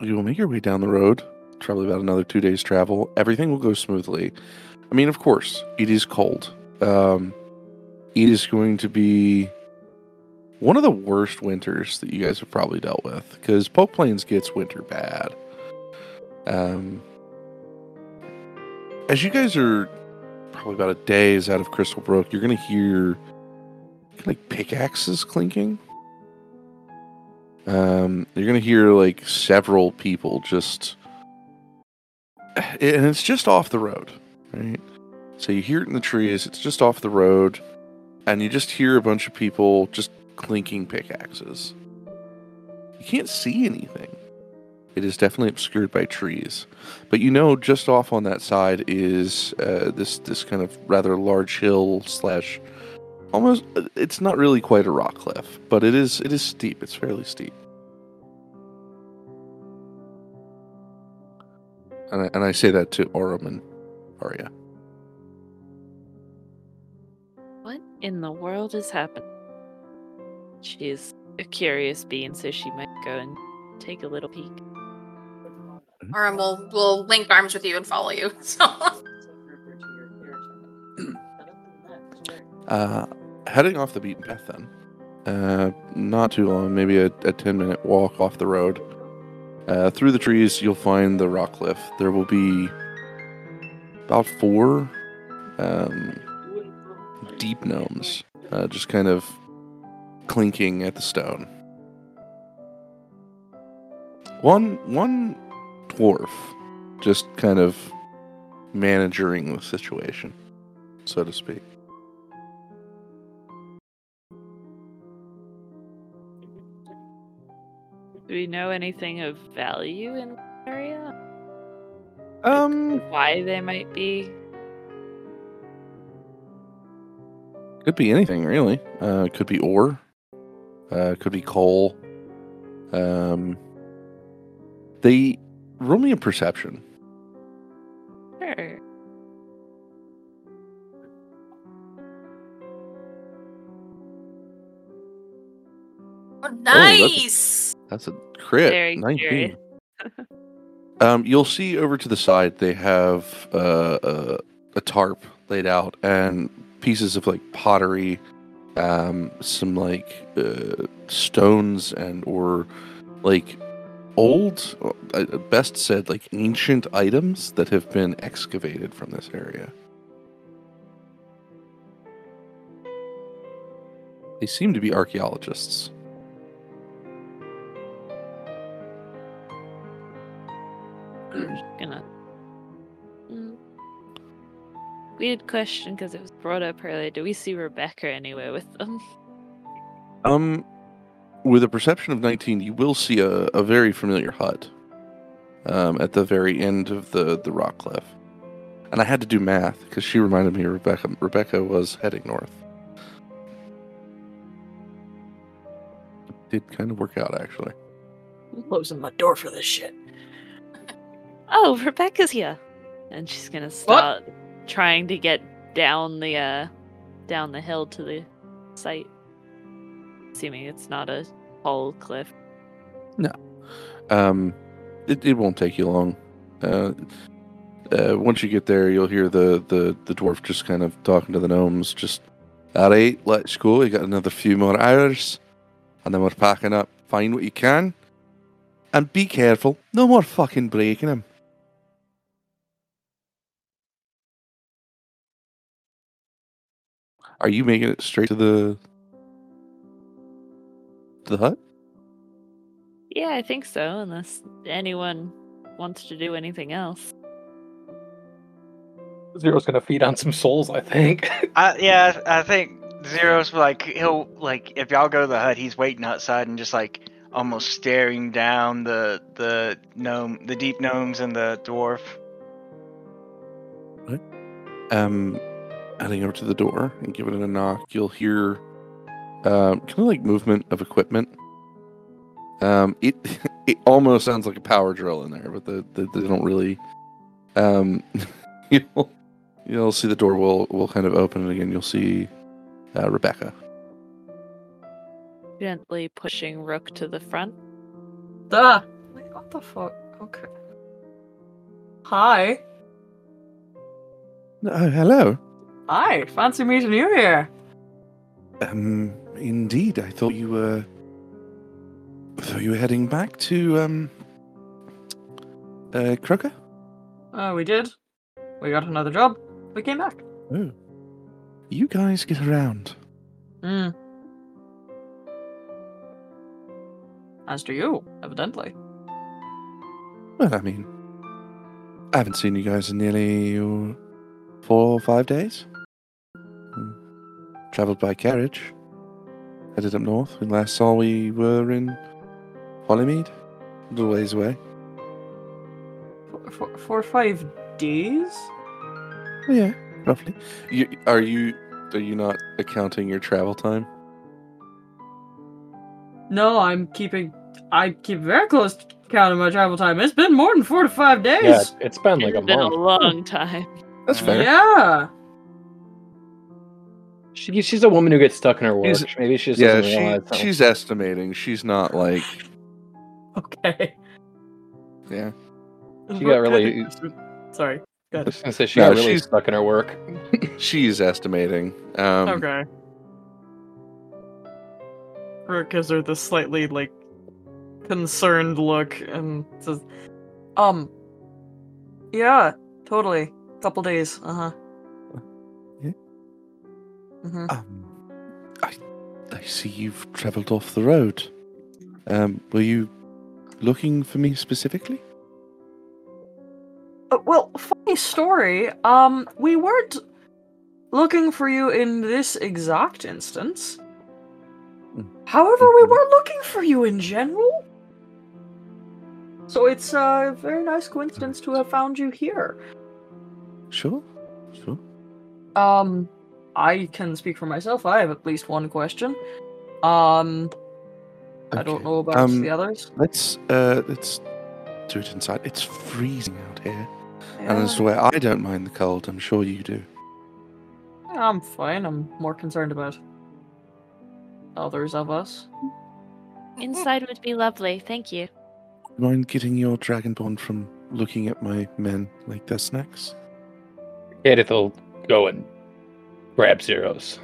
you will make your way down the road, probably about another two days' travel. Everything will go smoothly. I mean, of course, it is cold. Um, it is going to be one of the worst winters that you guys have probably dealt with because Poke Plains gets winter bad. Um, as you guys are probably about a days out of Crystal Brook, you're going to hear like pickaxes clinking. Um, you're to hear like several people just, and it's just off the road, right? So you hear it in the trees, it's just off the road, and you just hear a bunch of people just clinking pickaxes. You can't see anything. It is definitely obscured by trees, but you know, just off on that side is uh, this this kind of rather large hill slash, almost. It's not really quite a rock cliff, but it is it is steep. It's fairly steep. And I, and I say that to Arum and Aria. What in the world is happening? She's a curious being, so she might go and take a little peek. Or we'll we'll link arms with you and follow you. So Uh, heading off the beaten path, then, uh, not too long, maybe a, a 10 minute walk off the road. Uh, through the trees, you'll find the rock cliff. There will be about four um, deep gnomes, uh, just kind of clinking at the stone. One one dwarf, just kind of managing the situation, so to speak. Do we know anything of value in the area? Um, Why they might be? could be anything really. Uh, could be ore. Uh, could be coal. Um, they roll me a perception. Sure. Oh, nice. That's a crit. Very 19. Um, you'll see over to the side they have uh, a, a tarp laid out and pieces of like pottery, um, some like uh, stones and or like old, uh, best said like ancient items that have been excavated from this area. They seem to be archaeologists. Gonna. Mm. Weird question because it was brought up earlier. Do we see Rebecca anywhere with them? Um, with a perception of 19, you will see a, a very familiar hut um, at the very end of the, the rock cliff. And I had to do math because she reminded me of Rebecca. Rebecca was heading north. It Did kind of work out, actually. I'm closing my door for this shit. Oh, Rebecca's here, and she's gonna start trying to get down the uh down the hill to the site. Assuming it's not a whole cliff. No. Um, it, it won't take you long. Uh, uh, once you get there, you'll hear the, the, the dwarf just kind of talking to the gnomes. Just, all right, let's go. We got another few more hours, and then we're packing up. Find what you can, and be careful. No more fucking breaking them. Are you making it straight to the to the hut? Yeah, I think so, unless anyone wants to do anything else. Ziros' gonna feed on some souls, I think. I, yeah, I think Ziros' like he'll like if y'all go to the hut, he's waiting outside and just like almost staring down the the gnome, the deep gnomes and the dwarf. um, heading over to the door and giving it a knock, you'll hear um, kind of like movement of equipment. Um, it it almost sounds like a power drill in there, but the, the, they don't really. Um, you'll you'll see the door will will kind of open and again you'll see uh, Rebecca. Gently pushing Rook to the front. Duh. Like, what the fuck? Okay. Hi. Oh, hello. Hi. Fancy meeting you here. Um, indeed, I thought you were. I thought you were heading back to um. Uh, Crocker. Oh, we did. We got another job. We came back. Oh. You guys get around. Hmm. As do you, evidently. Well, I mean, I haven't seen you guys in nearly uh, four or five days. Travelled by carriage. Headed up north. We last saw we were in Hollymead. A little ways away. For, for, for five days? Oh, yeah, roughly. You, are you are you not accounting your travel time? No, I'm keeping. I keep very close to counting my travel time. It's been more than four to five days. yeah, it's been like a it's been month. a long time. That's fair. Yeah. She, she's a woman who gets stuck in her work. She's- Maybe she just Yeah, she, she's estimating. She's not like Okay. yeah. She got really- Sorry. I was gonna say she No, got really she's- stuck in her work. She's estimating. Um, Okay. Rook gives her this slightly like concerned look and says, "Um, yeah, totally. Couple days. Uh huh. Yeah? hmm Um, I, I see you've travelled off the road. Um, were you looking for me specifically? Uh, well, funny story. Um, we weren't looking for you in this exact instance. Mm. However, we Mhm. were looking for you in general. So it's a very nice coincidence to have found you here. Sure, sure. Um, I can speak for myself. I have at least one question. Um, I don't know about Um, the others. Let's uh, let's do it inside. It's freezing out here, and as Yeah, to where I don't mind the cold, I'm sure you do. I'm fine. I'm more concerned about others of us. Inside would be lovely, thank you. Mind getting your dragonborn from looking at my men like they're snacks? Edith will go and grab Ziros.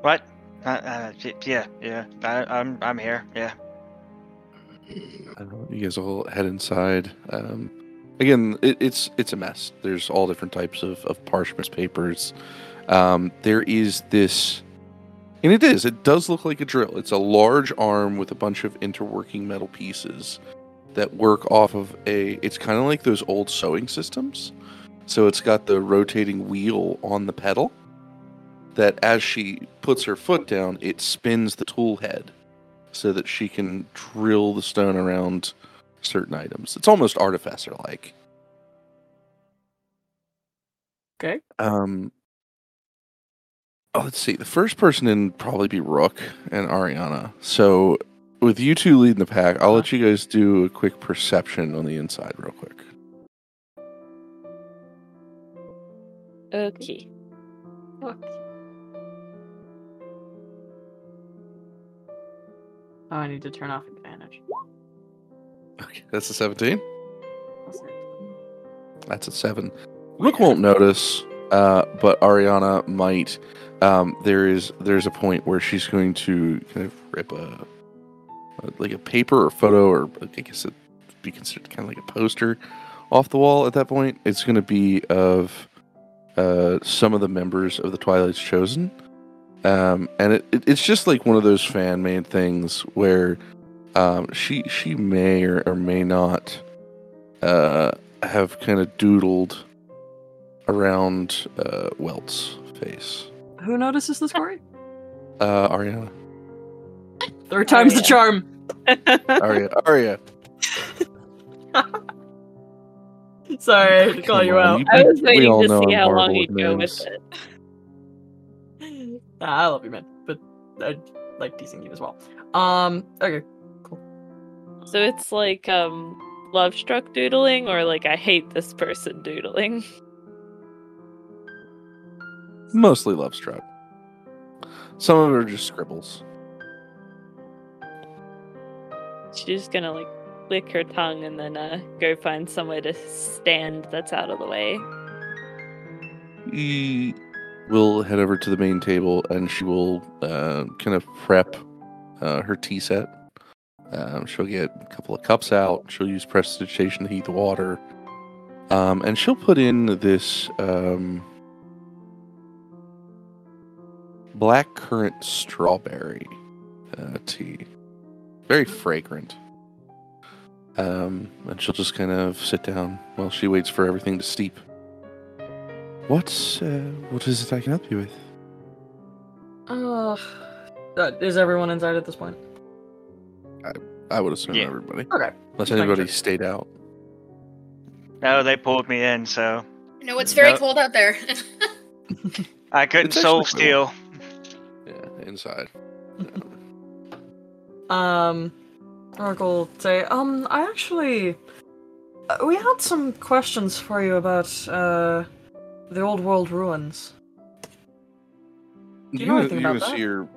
What? Uh, uh, yeah, yeah. I, I'm I'm here. Yeah. You guys all head inside. Um, again, it, it's it's a mess. There's all different types of, of parchments, papers. Um, there is this, and it is. It does look like a drill. It's a large arm with a bunch of interworking metal pieces that work off of a. It's kind of like those old sewing systems. So it's got the rotating wheel on the pedal. That as she puts her foot down, it spins the tool head so that she can drill the stone around certain items. It's almost artificer like. Okay. Um oh, let's see. The first person in probably be Rook and Ariana. So with you two leading the pack, I'll let you guys do a quick perception on the inside real quick. Okay. Oh, I need to turn off advantage. Okay, that's a 17. That's a 7. Rook won't notice, uh, but Ariana might. Um, there is there's a point where she's going to kind of rip a like a paper or photo or I guess it would be considered kind of like a poster off the wall at that point. It's going to be of uh, some of the members of the Twilight's Chosen. Um, and it, it, it's just like one of those fan made things where um, she she may or, or may not uh, have kind of doodled around uh, Welt's face. Who notices this, Corey? Uh, Ariana. Third time's the charm. Aria. Aria. Sorry, I to call you on, out. I was waiting to see I'm how long horrible you'd go with it. I love you, man, but I like teasing you as well. Um, okay. Cool. So it's like um love struck doodling or like I hate this person doodling. Mostly love struck. Some of it are just scribbles. She's just gonna like lick her tongue and then uh go find somewhere to stand that's out of the way. She will head over to the main table and she will uh, kind of prep uh, her tea set. Um, she'll get a couple of cups out. She'll use prestidigitation to heat the water. Um, and she'll put in this um, black currant strawberry uh, tea. Very fragrant. Um, and she'll just kind of sit down while she waits for everything to steep. What's uh, what is it I can help you with? Uh, uh, is everyone inside at this point? I I would assume Yeah. everybody, Okay. unless Just anybody sure. stayed out. No, they pulled me in, so You know, it's very Nope. cold out there. I couldn't It's soul actually cool. steal. Yeah, inside. Um, Will say, um, I actually, uh, we had some questions for you about uh the old world ruins. Do you know anything you're about that? her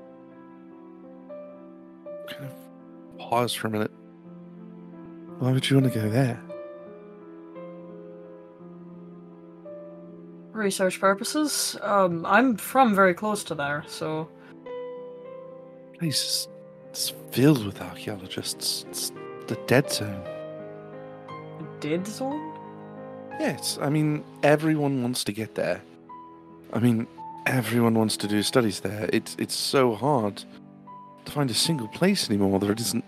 kind of pause for a minute. Why would you want to go there? Research purposes. Um, I'm from very close to there, so place it's filled with archaeologists. It's the dead zone. Dead zone? Yes, I mean everyone wants to get there. I mean everyone wants to do studies there. It's it's so hard to find a single place anymore that isn't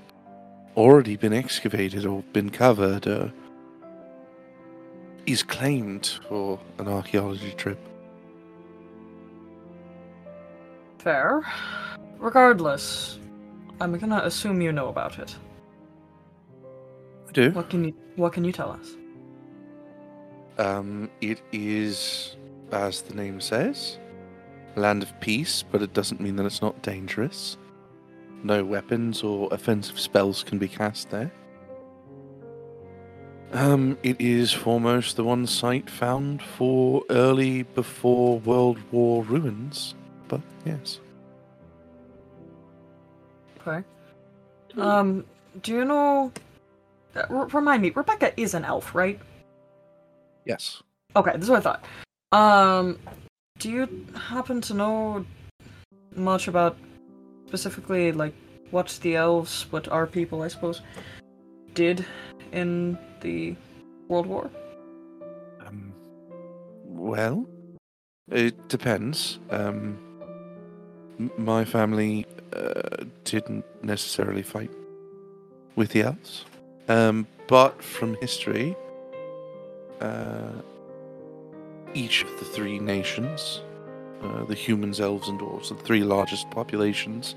already been excavated or been covered or is claimed for an archaeology trip. Fair. Regardless, I'm gonna assume you know about it. I do. What can you What can you tell us? Um, it is, as the name says, land of peace, but it doesn't mean that it's not dangerous. No weapons or offensive spells can be cast there. Um, it is foremost the one site found for early before World War ruins, but yes. Okay. Um, do you know? uh, r- remind me, Rebecca is an elf, right? Yes. Okay, this is what I thought. Um, do you happen to know much about specifically like what the elves, what our people, I suppose, did in the World War? Um, well, it depends. Um, m- my family uh, didn't necessarily fight with the elves, um, but from history, uh, each of the three nations, uh, the humans, elves, and dwarves, the three largest populations,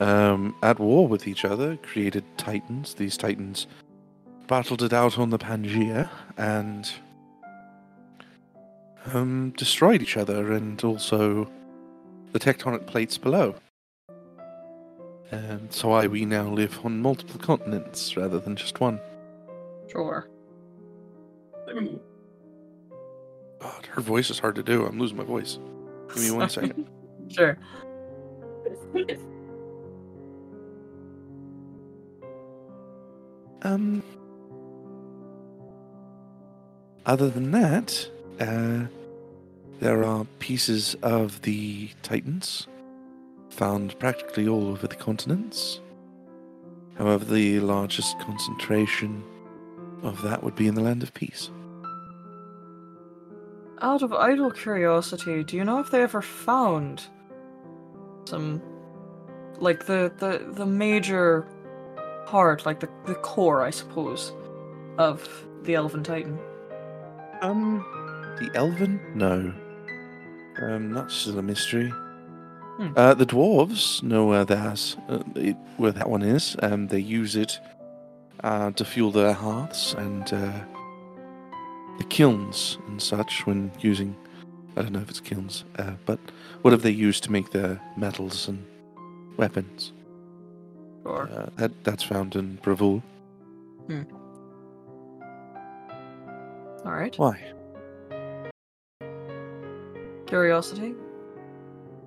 um, at war with each other, created titans. These titans battled it out on the Pangea and um, destroyed each other and also the tectonic plates below. And so why we now live on multiple continents rather than just one. Sure. God, her voice is hard to do. I'm losing my voice. Give me one second. Sure. Um. Other than that, uh, there are pieces of the Titans found practically all over the continents. However, the largest concentration of that would be in the Land of Peace. Out of idle curiosity, do you know if they ever found some, like the the the major part, like the the core, I suppose, of the Elven Titan? Um, the Elven? No. Um, that's still a mystery. Hmm. Uh, the dwarves know where that's uh, it, where that one is. Um, they use it uh, to fuel their hearths and uh, the kilns and such when using. I don't know if it's kilns, uh, but have they used to make their metals and weapons. Sure. Uh, that that's found in Bravul. All right. Why? Curiosity.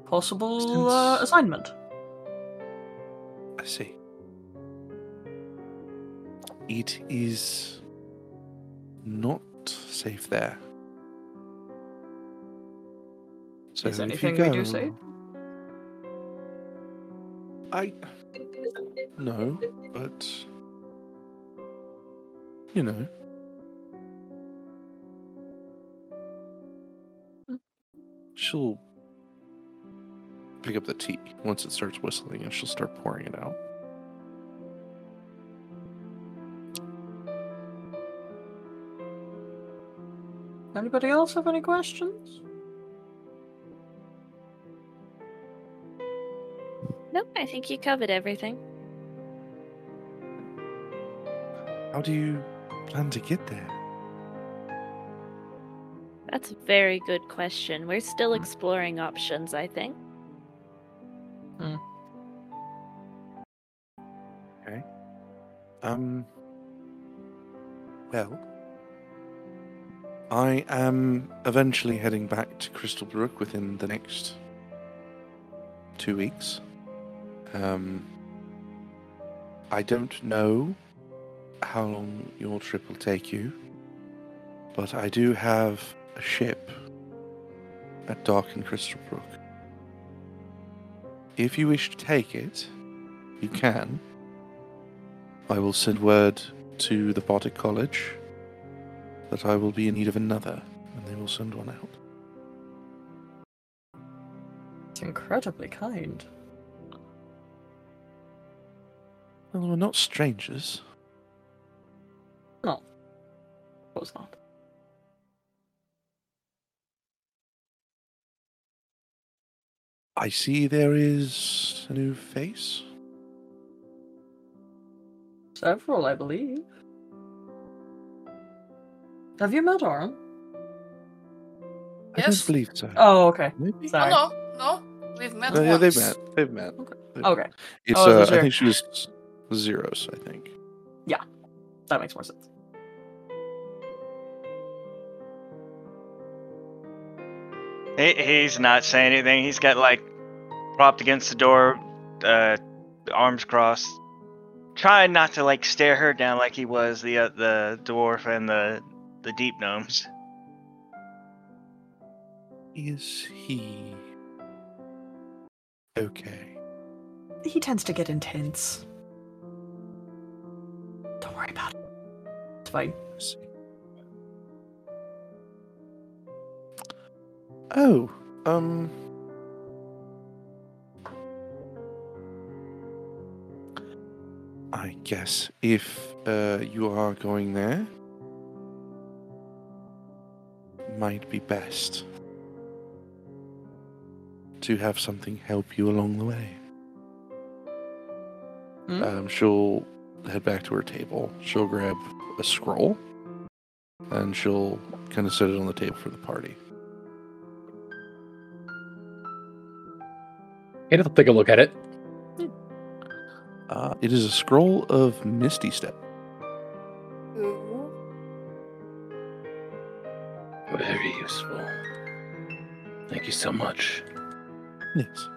Possible uh, assignment. I see. It is not safe there. So Is anything we do go- safe? I no, but you know. She'll pick up the tea once it starts whistling and she'll start pouring it out. Anybody else have any questions? Nope, I think you covered everything. How do you plan to get there? That's a very good question. We're still exploring options, I think. Okay. Um. Well, I am eventually heading back to Crystal Brook within the next two weeks. Um. I don't know how long your trip will take you, but I do have a ship at Dark in Crystal Brook. if you wish to take it, you can. I will send word to the Bardic College that I will be in need of another, and they will send one out. It's incredibly kind. Well, we're not strangers. No. Of course not. I see there is a new face. Several, I believe. Have you met Arum? I Yes. don't believe so. Oh, okay. Maybe. Sorry. No, no, no. We've met Oh, yeah, they've met. They've met. Okay. They've Okay. met. It's Oh, uh, is it I think she was Ziros. I think. Yeah, that makes more sense. He, he's not saying anything. He's got like propped against the door, uh, arms crossed, trying not to like stare her down like he was the uh, the dwarf and the the deep gnomes. Is he okay? He tends to get intense. Don't worry about it. It's fine. Oh, um. I guess if uh, you are going there, might be best to have something help you along the way. Hmm? Um, she'll head back to her table. She'll grab a scroll and she'll kind of set it on the table for the party. Hey, I'll take a look at it. Uh, it is a scroll of Misty Step. Very useful. Thank you so much. Yes.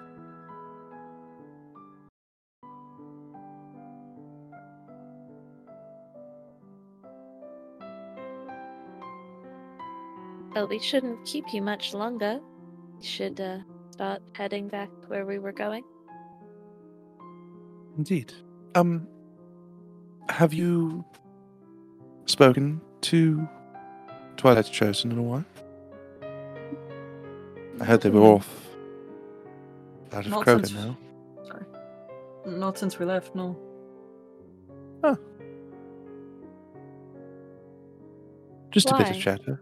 Well, we shouldn't keep you much longer. We should uh, start heading back where we were going. Indeed. Um, have you spoken to Twilight's Chosen in a while? I heard they were off out of Not Krogan since- now. Sorry. Not since we left, no. Just a bit of Why? chatter.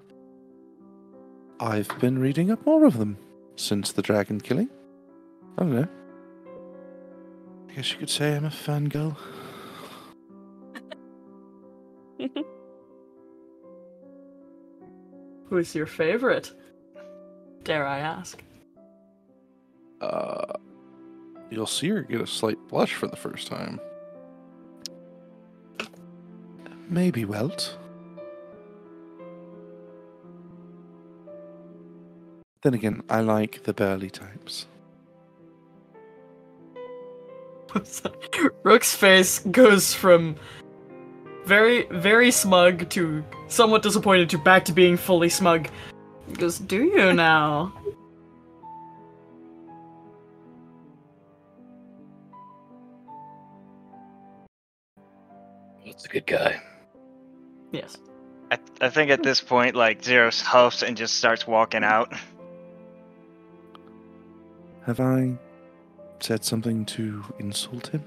I've been reading up more of them since the dragon killing. I don't know. I guess you could say I'm a fangirl. Who's your favorite? Dare I ask? Uh, you'll see her get a slight blush for the first time. Maybe Welt. Then again, I like the burly types. Rook's face goes from very, very smug to somewhat disappointed to back to being fully smug. He goes, Do you now? It's a good guy. yes. I, I think at this point, like Ziros huffs and just starts walking out. Have I said something to insult him?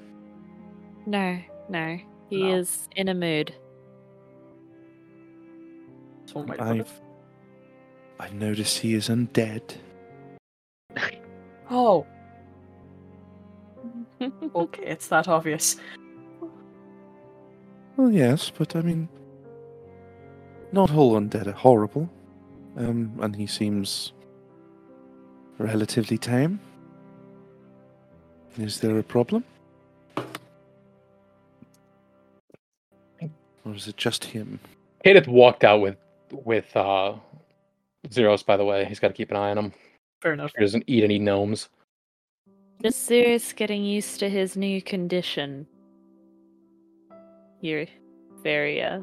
No, no. He No. is in a mood. That's one way to put it. I've I've noticed he is undead. Oh, okay, it's that obvious. Well, yes, but I mean, not all undead are horrible. Um, and he seems relatively tame. Is there a problem? Or is it just him? Kadath walked out with with uh Ziros, by the way. He's got to keep an eye on him. Fair enough. He doesn't eat any gnomes. Just Ziros getting used to his new condition. You're very uh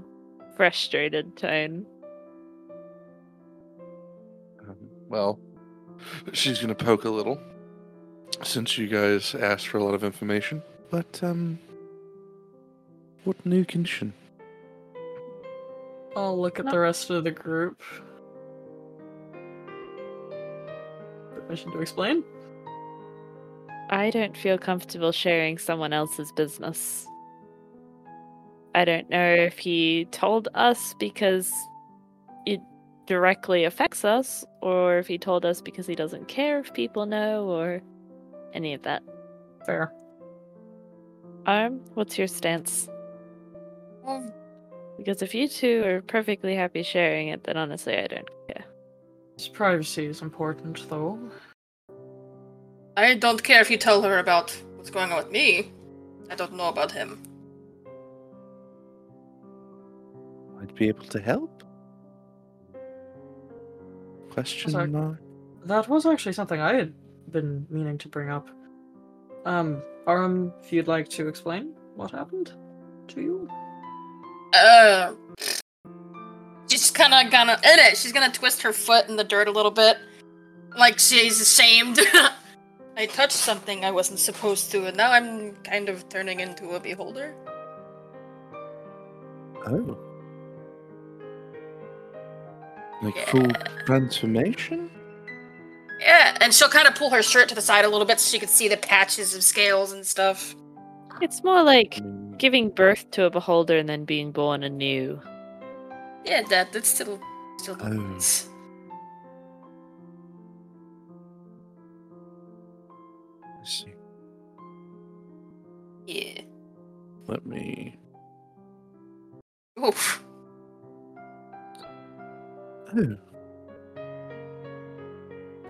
frustrated tone. Um, well, she's going to poke a little. Since you guys asked for a lot of information. But um, what new condition? I'll look at the rest of the group. Permission to explain? I don't feel comfortable sharing someone else's business. I don't know if he told us because it directly affects us, or if he told us because he doesn't care if people know, or any of that. Fair. Arum, what's your stance? Well, Because if you two are perfectly happy sharing it, then honestly, I don't care. His privacy is important, though. I don't care if you tell her about what's going on with me. I don't know about him. I'd be able to help? Question Sorry. mark. That was actually something I had been meaning to bring up. Um, Arum, if you'd like to explain what happened to you? Uh, she's kind of gonna in it. She's gonna twist her foot in the dirt a little bit, like she's ashamed. I touched something I wasn't supposed to, and now I'm kind of turning into a beholder. Oh. Like full transformation? Yeah, and she'll kind of pull her shirt to the side a little bit so she can see the patches of scales and stuff. It's more like giving birth to a beholder and then being born anew. Yeah, that that's still still. Oh. I see. Yeah. Let me. Oof. Oh.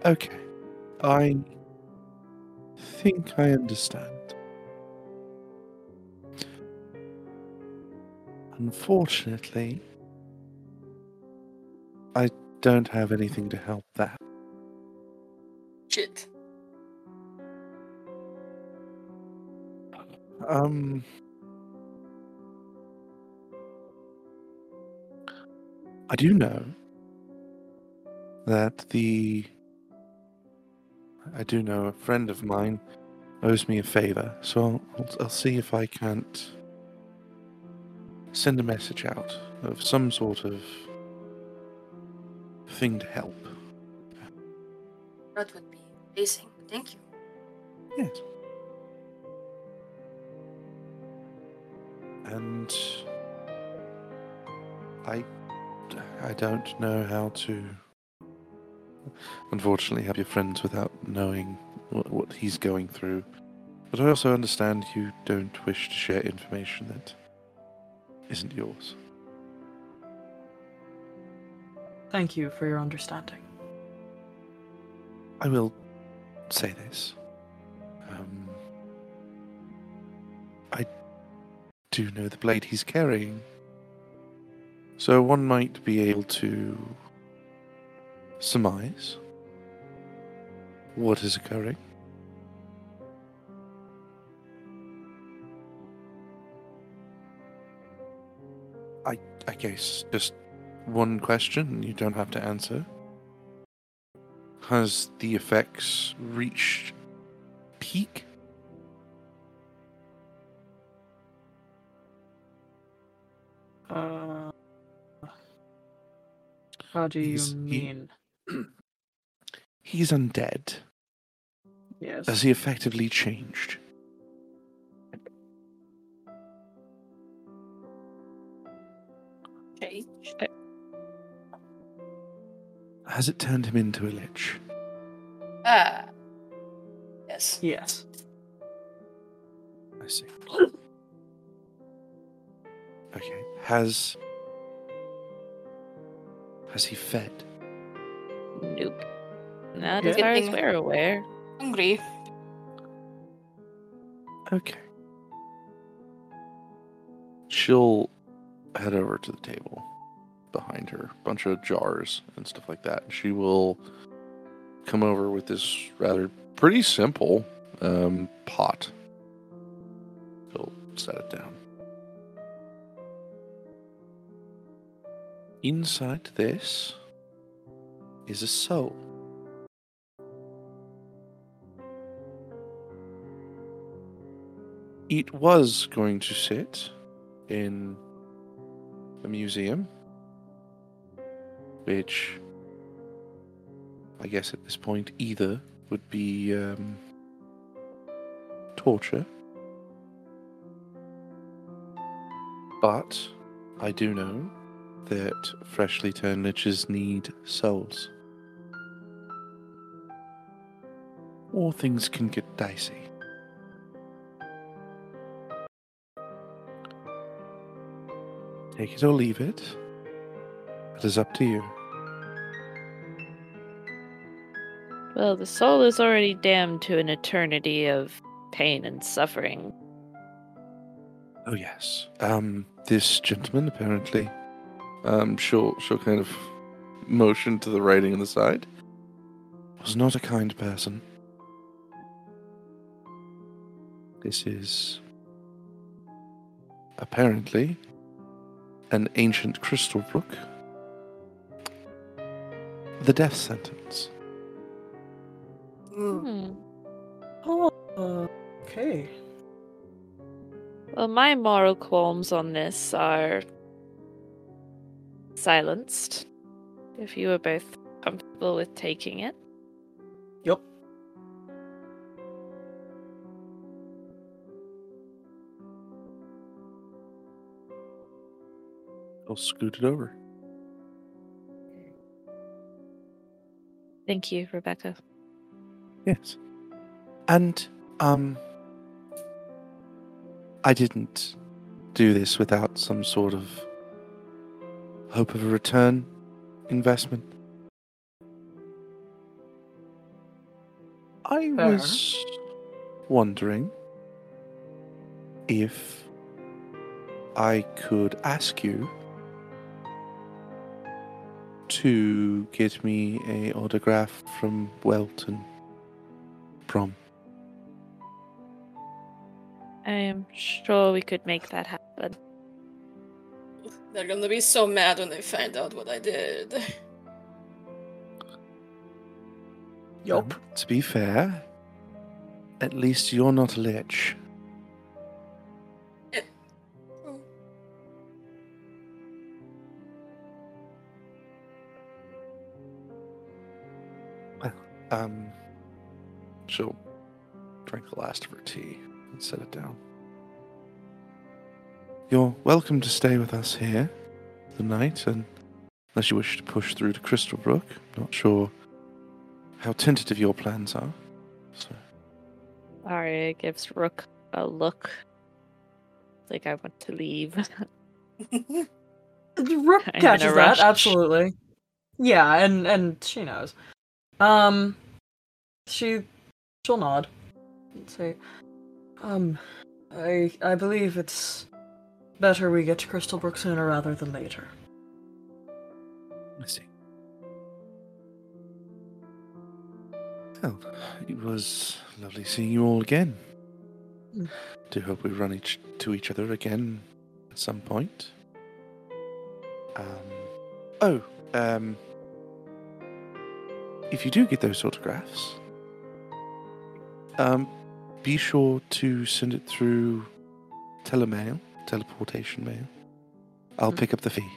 Okay. I think I understand. Unfortunately, I don't have anything to help that. Shit. Um. I do know that the. I do know a friend of mine owes me a favor, so I'll, I'll, I'll see if I can't send a message out of some sort of thing to help. That would be amazing. Thank you. Yes. And I I don't know how to unfortunately have your friends without knowing what, what he's going through. But I also understand you don't wish to share information that isn't yours. Thank you for your understanding. I will say this. Um, I do know the blade he's carrying. So one might be able to surmise what is occurring. I I guess just one question you don't have to answer. Has the effects reached peak? Uh, how do you He's- he- mean? He's undead. Yes. Has he effectively changed? Okay. Has it turned him into a lich? Ah. Yes. Yes. I see. Okay. Has has he fed? Nope. Not Yeah. as far as Getting- we're aware. Hungry. Okay. She'll head over to the table behind her, bunch of jars and stuff like that. She will come over with this rather pretty simple um, pot. She'll set it down. Inside this is a soul. It was going to sit in a museum, which I guess at this point either would be um, torture, but I do know that freshly turned liches need souls. Or things can get dicey. Take it or leave it. It is up to you. Well, the soul is already damned to an eternity of pain and suffering. Oh yes. Um, this gentleman apparently. Um, she'll she'll kind of motion to the writing on the side. Was not a kind person. This is apparently an ancient crystal brook. The death sentence. Hmm. Oh, okay. Well, my moral qualms on this are silenced. If you are both comfortable with taking it. Yep. I'll scoot it over. Thank you, Rebecca. Yes. And um I didn't do this without some sort of hope of a return investment. I Fair. was wondering if I could ask you to get me a autograph from Welton prom. I am sure we could make that happen. They're gonna be so mad when they find out what I did. Yup. Um, to be fair, at least you're not a lich. Um, she'll drink the last of her tea and set it down. You're welcome to stay with us here the night, and unless you wish to push through to Crystal Brook, not sure how tentative your plans are. So, Aria gives Rook a look. Like I want to leave. Rook I'm in a catches that, absolutely. Yeah, and and she knows. Um, she she'll nod and say, "Um, I I believe it's better we get to Crystal Brook sooner rather than later." I see. Well, it was lovely seeing you all again. Mm. Do hope we run each to each other again at some point. Um, oh, um, if you do get those autographs, um, be sure to send it through telemail, teleportation mail. I'll Mm. pick up the fee.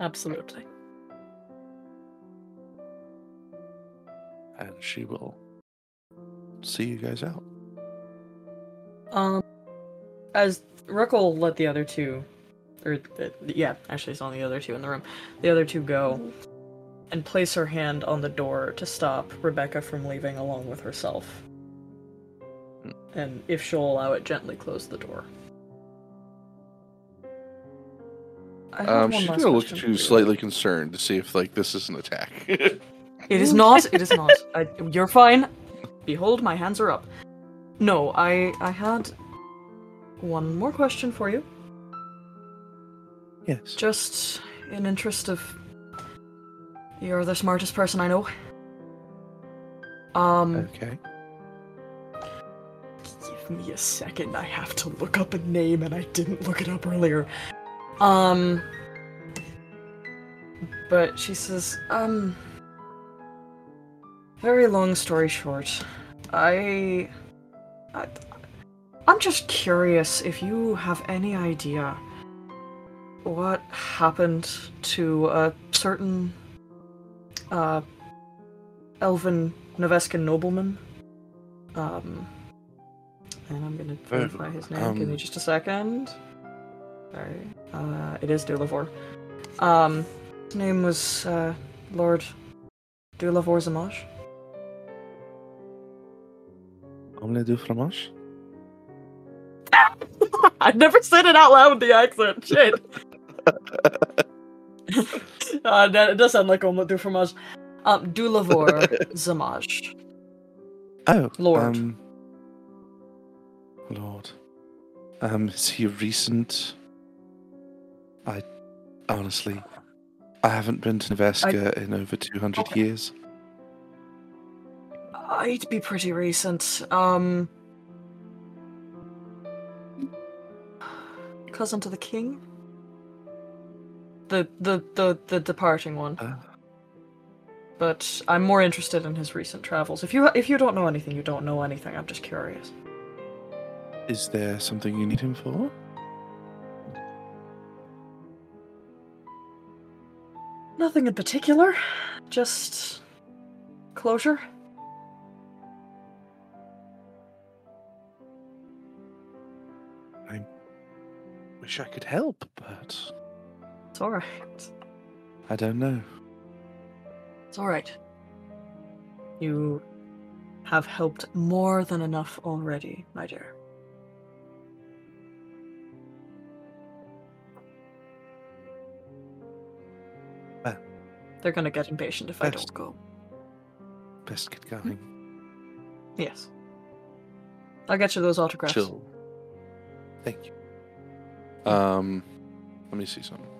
Absolutely. and she will see you guys out. Um, as Rook will let the other two, or uh, yeah, actually it's only the other two in the room. The other two go and place her hand on the door to stop Rebecca from leaving along with herself. And if she'll allow it, gently close the door. I have Um, one she's last gonna look question at you slightly concerned to see if like this is an attack. It is not. It is not. I, you're fine. Behold, my hands are up. No, I I had one more question for you. yes. Just in interest of you're the smartest person I know. Um Okay. give me a second. I have to look up a name and I didn't look it up earlier. Um but she says, um very long story short, I, I, I'm just curious if you have any idea what happened to a certain, uh, elven Novescan nobleman. Um, and I'm gonna Ver- verify his name. Give me um, just a second. Sorry. Uh, it is Dulavor. Um, his name was uh, Lord Dulavor Zamaj. Omelette du fromage? I never said it out loud with the accent. Shit. uh, that, does sound like Omelette du fromage. Um, Dulavor Zamaj. Oh, Lord. Um, Lord. Um, is he recent? I honestly, I haven't been to Neveska in over two hundred Okay. years. He'd be pretty recent. Um, cousin to the king. The the the the departing one. Uh, But I'm more interested in his recent travels. If you if you don't know anything, you don't know anything. I'm just curious. is there something you need him for? Nothing in particular. Just closure. I wish I could help, but It's all right. I don't know. It's all right. You have helped more than enough already, my dear. Well, They're gonna get impatient if I best. don't go. Best get going. Yes. I'll get you those autographs. Chill. Thank you. Um, let me see something.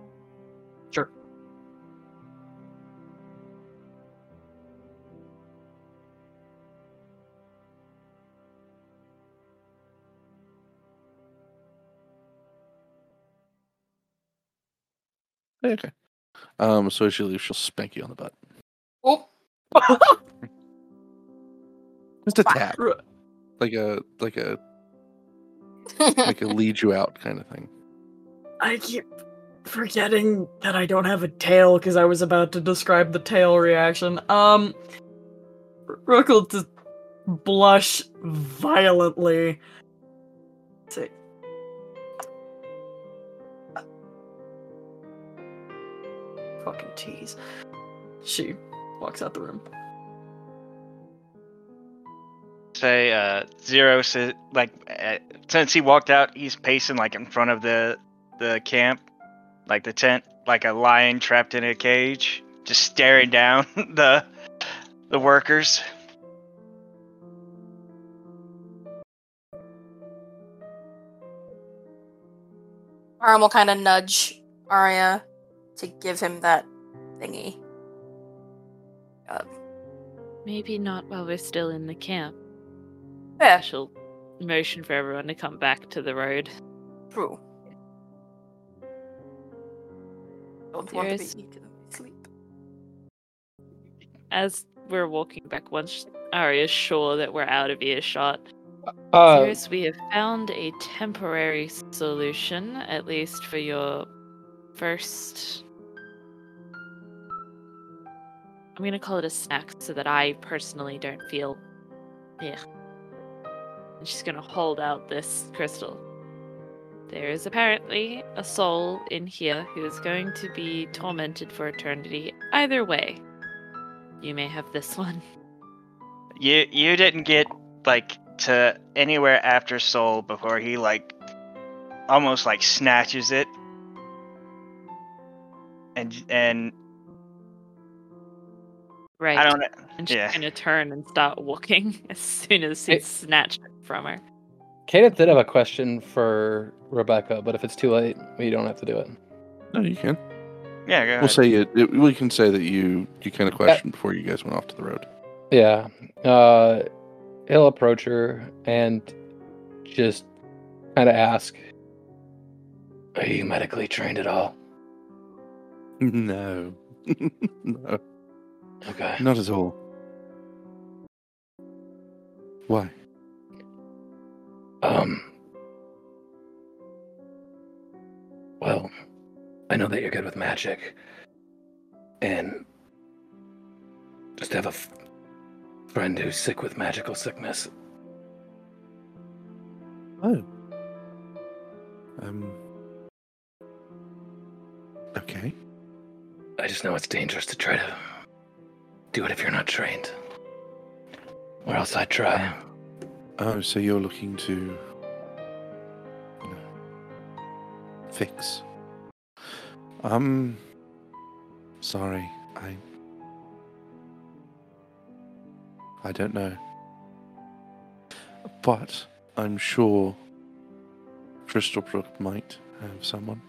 Okay. Um, so as she leaves, she'll spank you on the butt. Oh, Just a tap, like a like a like a lead you out kind of thing. I keep forgetting that I don't have a tail because I was about to describe the tail reaction. Um, Rook will just blush violently. Say, fucking tease. She walks out the room. Say, uh, Zero says, like, uh, since he walked out, he's pacing like in front of the the camp, like the tent, like a lion trapped in a cage, just staring down the the workers. Arum will kind of nudge Aria to give him that thingy. Uh, Maybe not while we're still in the camp. yeah, She'll motion for everyone to come back to the road. true. Don't want to be eaten sleep. As we're walking back, once Aria's sure that we're out of earshot, Uh, Ziros, we have found a temporary solution, at least for your first. I'm gonna call it a snack so that I personally don't feel. Yeah. And she's gonna hold out this crystal. There is apparently a soul in here who is going to be tormented for eternity. Either way, you may have this one. You you didn't get like to anywhere after Soul before he like almost like snatches it, and and Right. I don't. And she's Yeah. gonna turn and start walking as soon as he Hey. snatched it from her. Kadath did have a question for Rebecca, but if it's too late, we don't have to do it. No, you can. Yeah, go We'll ahead. say it, it. We can say that you you kind of questioned before you guys went off to the road. Yeah. Uh, he'll approach her and just kind of ask, Are you medically trained at all? No, no, Okay. not at all. Why? Um. Well, I know that you're good with magic, and just have a f- friend who's sick with magical sickness. Oh. Um. Okay. I just know it's dangerous to try to do it if you're not trained. Or else I'd try. Oh, so you're looking to you know, fix? Um. Sorry, I. I don't know. But I'm sure Crystal Brook might have someone.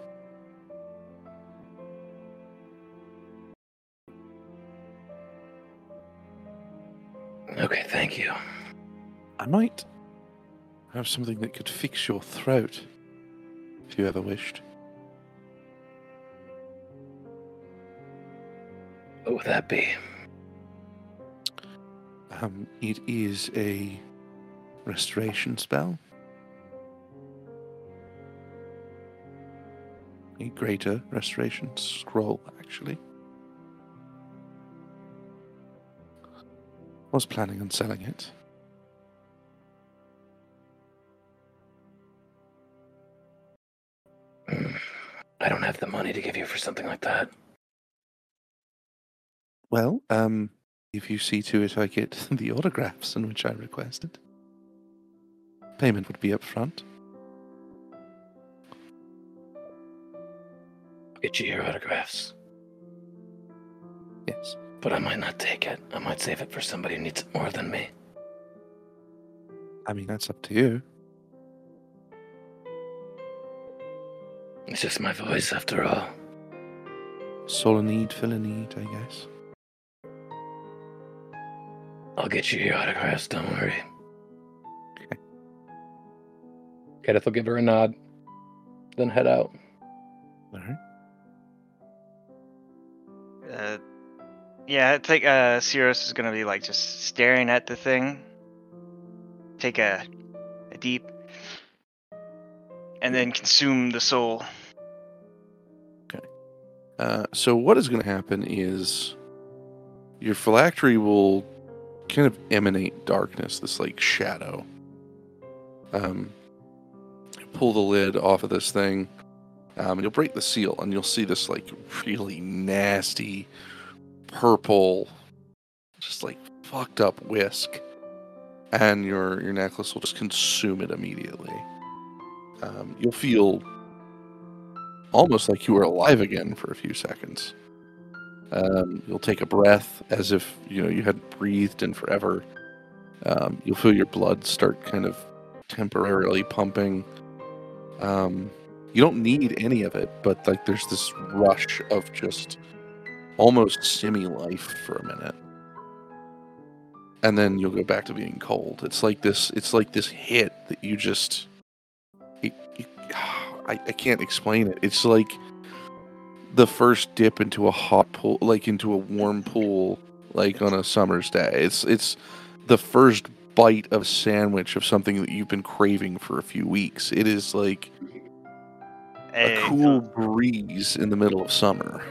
I might have something that could fix your throat if you ever wished. What would that be? Um, it is a restoration spell. A greater restoration scroll, actually. Was planning on selling it. I don't have the money to give you for something like that. Well, um, if you see to it I get the autographs in which I requested. Payment would be up front. I'll get you your autographs. Yes. But I might not take it. I might save it for somebody who needs it more than me. I mean, that's up to you. It's just my voice, after all. Soul a need, fill a need, I guess. I'll get you your autographs, don't worry. Okay. Kenneth will give her a nod, then head out. All right. Uh, yeah, I think uh, Ziros is gonna be like just staring at the thing. Take a, a deep, and then consume the soul. Uh, so what is going to happen is your phylactery will kind of emanate darkness, this like shadow. Um, pull the lid off of this thing, um, you'll break the seal, and you'll see this like really nasty purple, just like fucked up whisk, and your your necklace will just consume it immediately. Um, you'll feel almost like you were alive again for a few seconds. Um, you'll take a breath as if you know you hadn't breathed in forever. Um, you'll feel your blood start kind of temporarily pumping. Um, you don't need any of it, but like there's this rush of just almost semi life for a minute, and then you'll go back to being cold. It's like this. It's like this hit that you just. It, it, I, I can't explain it. It's like the first dip into a hot pool, like into a warm pool, like on a summer's day. It's it's the first bite of sandwich of something that you've been craving for a few weeks. It is like a A, cool breeze in the middle of summer.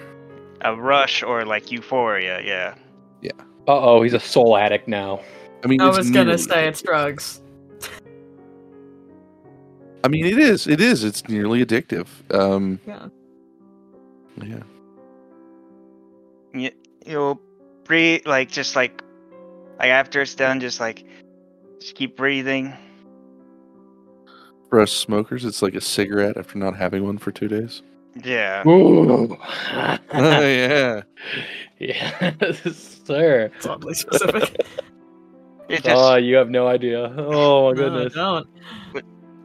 a rush or like euphoria. Yeah. Yeah. Uh oh, he's a soul addict now. I mean, I it's was gonna say it's addictive. drugs. I mean, it is. It is. It's nearly addictive. Um, Yeah. yeah. You, you'll breathe like just like like after it's done, just like just keep breathing. For us smokers, it's like a cigarette after not having one for two days. Yeah. Ooh. oh yeah. yes, sir. It's oddly specific. It just Oh, you have no idea. Oh my No, I goodness.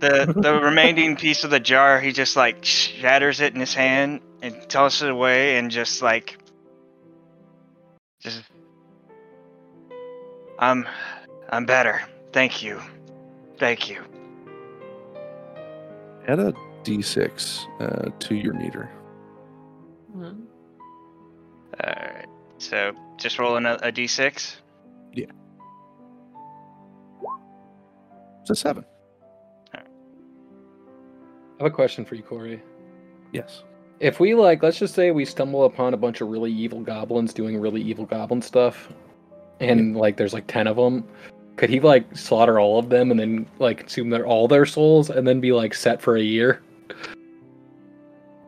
The the remaining piece of the jar, he just like shatters it in his hand and tosses it away, and just like just I'm I'm better. Thank you. Thank you. Add a d6 uh, to your meter. Mhm. Alright. So just rolling a, a d6. Yeah. It's a seven. I have a question for you, Corey. Yes. If we like, let's just say we stumble upon a bunch of really evil goblins doing really evil goblin stuff, and like there's like ten of them, could he like slaughter all of them and then like consume their all their souls and then be like set for a year?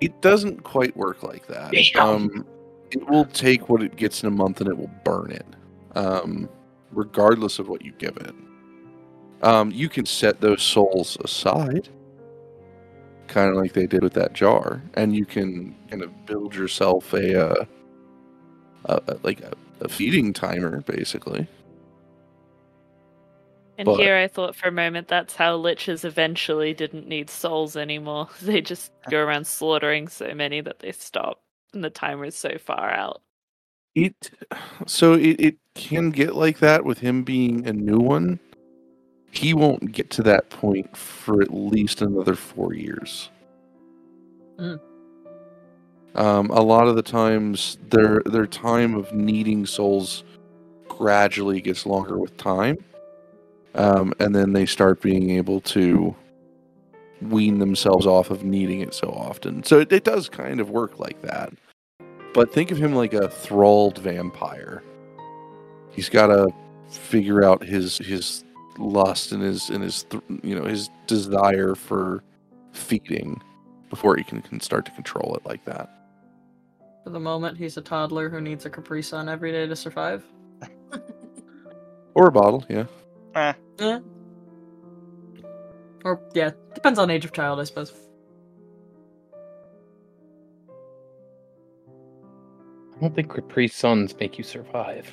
It doesn't quite work like that. Damn. Um, it will take what it gets in a month and it will burn it, um, regardless of what you give it. Um, you can set those souls aside, kind of like they did with that jar, and you can kind of build yourself a, uh, a, like a, a feeding timer, basically. And But- here I thought for a moment that's how liches eventually didn't need souls anymore. They just go around slaughtering so many that they stop, and the timer is so far out. It so it, it can get like that with him being a new one. He won't get to that point for at least another four years. Mm. Um, a lot of the times their their time of needing souls gradually gets longer with time. Um, and then they start being able to wean themselves off of needing it so often. So it, it does kind of work like that. But think of him like a thralled vampire. He's got to figure out his his lust and his and his th- you know his desire for feeding before he can, can start to control it like that. For the moment, he's a toddler who needs a Capri Sun every day to survive. Or a bottle, yeah. Eh, Yeah. Or yeah, depends on age of child, I suppose. I don't think Capri Suns make you survive.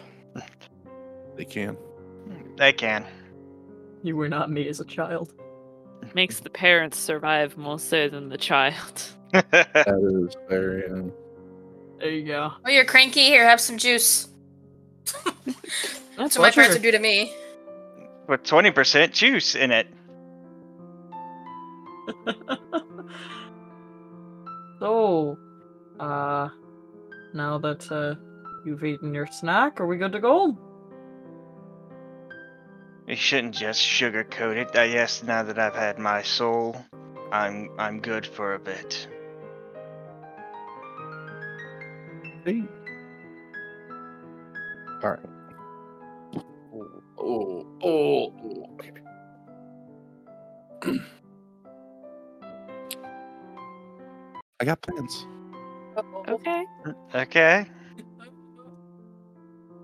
They can. they can. You were not me as a child. Makes the parents survive more so than the child. That is very. Uh, There you go. Oh, you're cranky? Here, have some juice. That's That's what my parents would do to me. With 20% juice in it. so, uh, now that uh, you've eaten your snack, are we good to go? You shouldn't just sugarcoat it. Uh, I guess now that I've had my soul, I'm I'm good for a bit. hey. All right. Oh, oh, oh. Okay. I got plans. Okay. Okay.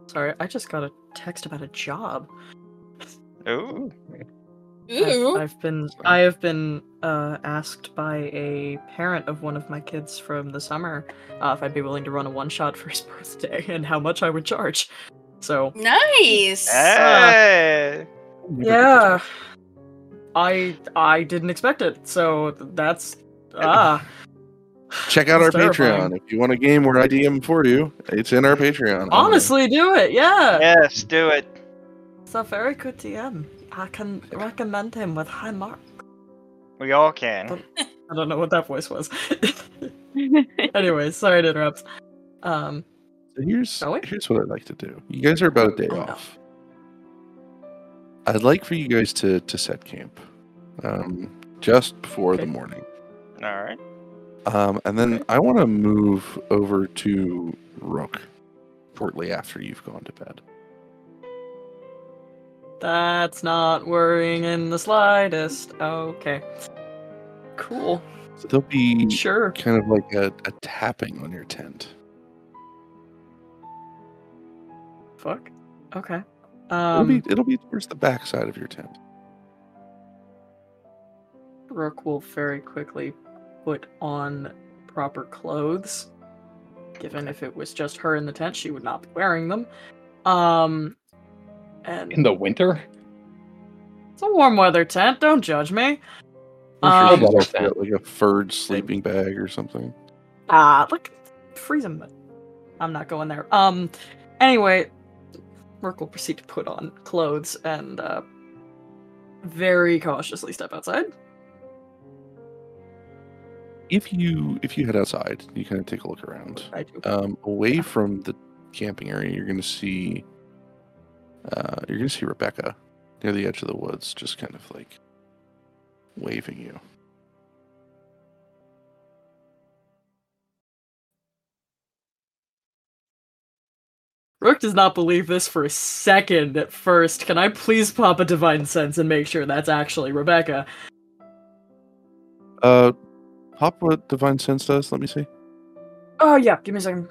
Sorry, I just got a text about a job. Ooh. I've, Ooh. I've been I have been uh, asked by a parent of one of my kids from the summer uh, if I'd be willing to run a one shot for his birthday and how much I would charge. So Nice. Hey. yeah, I I didn't expect it. So that's ah Check out our terrifying. Patreon if you want a game where I DM for you. It's in our Patreon. honestly do it. Yeah, Yes, do it. It's a very good DM. I can recommend him with high mark. We all can. I don't know what that voice was. Anyways, sorry to interrupt. Um, So here's here's what I'd like to do. You guys are about a day Oh, no. off. I'd like for you guys to to set camp, um, just before the morning, All right. um, and then I want to move over to Rook shortly after you've gone to bed. That's not worrying in the slightest. Okay. Cool. So there'll be Sure. kind of like a, a tapping on your tent. Fuck. Okay. It'll Um, be it'll be towards the back side of your tent. Rook will very quickly put on proper clothes. Given if it was just her in the tent, she would not be wearing them. Um, and In the winter? it's a warm weather tent. Don't judge me. I'm Um, sure got, like a furred sleeping bag or something. Ah, look, freeze him. but I'm not going there. Um, anyway, Rook will proceed to put on clothes and uh, very cautiously step outside. If you if you head outside, you kind of take a look around. I do. Um, away from the camping area, you're going to see uh, you're going to see Rebecca near the edge of the woods, just kind of like waving you. Rook does not believe this for a second at first. Can I please pop a divine sense and make sure that's actually Rebecca? Uh, pop what divine sense does. Let me see. Oh yeah, give me a second.